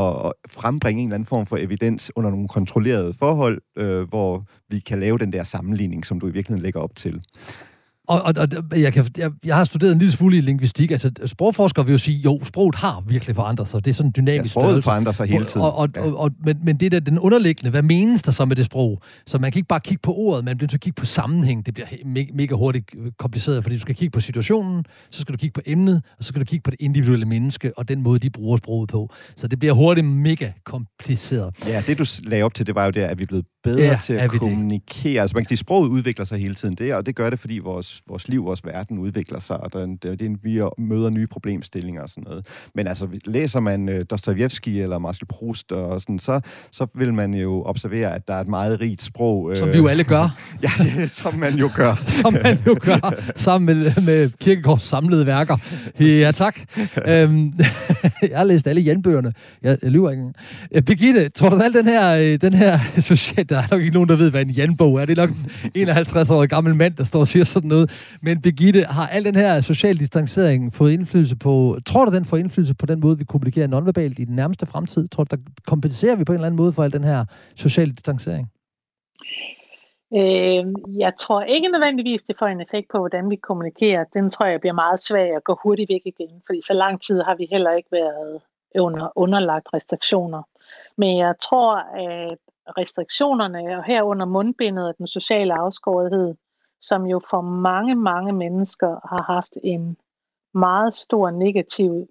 at frembringe en eller anden form for evidens under nogle kontrollerede forhold, øh, hvor vi kan lave den der sammenligning, som du i virkeligheden lægger op til. Og, og, og jeg, kan, jeg, jeg har studeret en lille smule i lingvistik. Altså, sprogforskere vil jo sige, jo, sproget har virkelig forandret sig. Det er sådan en dynamisk ja, sproget forandrer sig hele tiden. Og, og, ja. og, og, men, men det er den underliggende, hvad menes der så med det sprog? Så man kan ikke bare kigge på ordet, man bliver til at kigge på sammenhæng. Det bliver me- mega hurtigt kompliceret, fordi du skal kigge på situationen, så skal du kigge på emnet, og så skal du kigge på det individuelle menneske, og den måde, de bruger sproget på. Så det bliver hurtigt mega kompliceret. Ja, det du lagde op til, det var jo det, at vi er blevet bedre ja, til at kommunikere. Det? Altså man kan sige, sproget udvikler sig hele tiden, det, og det gør det, fordi vores vores, vores liv, vores verden udvikler sig, og det, det er, vi møder nye problemstillinger og sådan noget. Men altså, læser man uh, Dostojevski eller Marcel Proust, og sådan, så, så vil man jo observere, at der er et meget rigt sprog. Som vi jo alle gør. ja, det, som man jo gør. som man jo gør, sammen med, med Kirkegaards samlede værker. Ja, tak. øhm, jeg har læst alle Janbøgerne. Jeg, jeg lyver ikke. Birgitte, tror du, at al den her, den her social... Der er nok ikke nogen, der ved, hvad en Janbog er. Det er nok en 51-årig gammel mand, der står og siger sådan noget. Men Birgitte, har al den her social distancering fået indflydelse på... Tror du, den får indflydelse på den måde, vi kommunikerer nonverbalt i den nærmeste fremtid? Tror du, der kompenserer vi på en eller anden måde for al den her social distancering? Øh, jeg tror ikke nødvendigvis, det får en effekt på, hvordan vi kommunikerer. Den tror jeg bliver meget svag at gå hurtigt væk igen, fordi så lang tid har vi heller ikke været under underlagt restriktioner. Men jeg tror, at restriktionerne, og herunder mundbindet og den sociale afskårethed, som jo for mange, mange mennesker har haft en meget stor negativ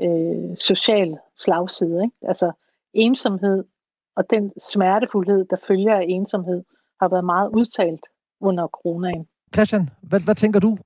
øh, social slagside. Ikke? Altså ensomhed og den smertefuldhed, der følger af ensomhed, har været meget udtalt under coronaen. Christian, hvad, hvad tænker du?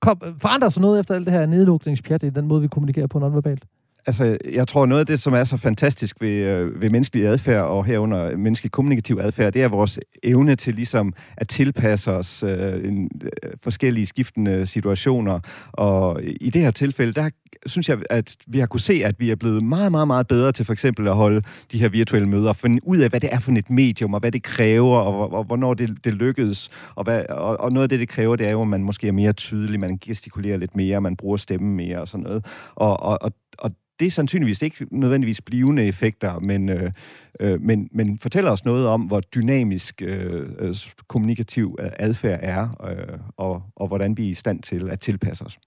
Kom, Forandrer sig noget efter alt det her nedlukningspjat i den måde, vi kommunikerer på nonverbalt? Altså, jeg tror, noget af det, som er så fantastisk ved, øh, ved menneskelig adfærd, og herunder menneskelig kommunikativ adfærd, det er vores evne til ligesom at tilpasse os øh, en, øh, forskellige skiftende situationer. Og i det her tilfælde, der synes jeg, at vi har kunne se, at vi er blevet meget, meget, meget bedre til for eksempel at holde de her virtuelle møder, finde ud af, hvad det er for et medium, og hvad det kræver, og, og, og hvornår det, det lykkedes. Og, hvad, og, og noget af det, det kræver, det er jo, at man måske er mere tydelig, man gestikulerer lidt mere, man bruger stemmen mere og sådan noget. Og, og, og, og det er sandsynligvis ikke nødvendigvis blivende effekter, men, øh, øh, men, men fortæller os noget om, hvor dynamisk øh, øh kommunikativ øh, adfærd er, øh, og, og hvordan vi er i stand til at tilpasse os.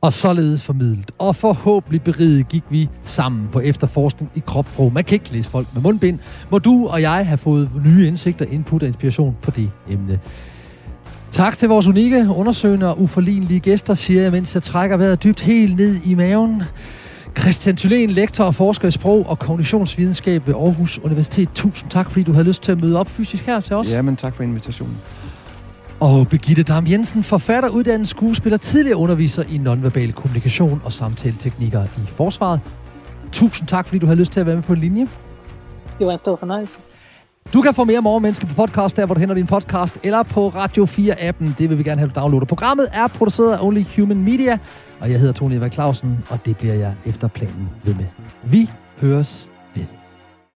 Og således formidlet, og forhåbentlig beriget gik vi sammen på efterforskning i kropsprog. Man kan ikke læse folk med mundbind. Må du og jeg have fået nye indsigter, input og inspiration på det emne. Tak til vores unikke undersøgende og uforlignelige gæster, siger jeg, mens jeg trækker vejret dybt helt ned i maven. Christian Thulén, lektor og forsker i sprog og kognitionsvidenskab ved Aarhus Universitet. Tusind tak, fordi du havde lyst til at møde op fysisk her til os. Ja, men tak for invitationen. Og Birgitte Dam Jensen, forfatter, uddannet skuespiller, tidligere underviser i nonverbal kommunikation og samtaleteknikker i forsvaret. Tusind tak, fordi du havde lyst til at være med på linje. Det var en stor fornøjelse. Du kan få mere Morgenmenneske på podcast, der hvor du henter din podcast, eller på Radio 4-appen. Det vil vi gerne have, du downloader. Programmet er produceret af Only Human Media, og jeg hedder Tony Eva Clausen, og det bliver jeg efter planen ved med. Vi høres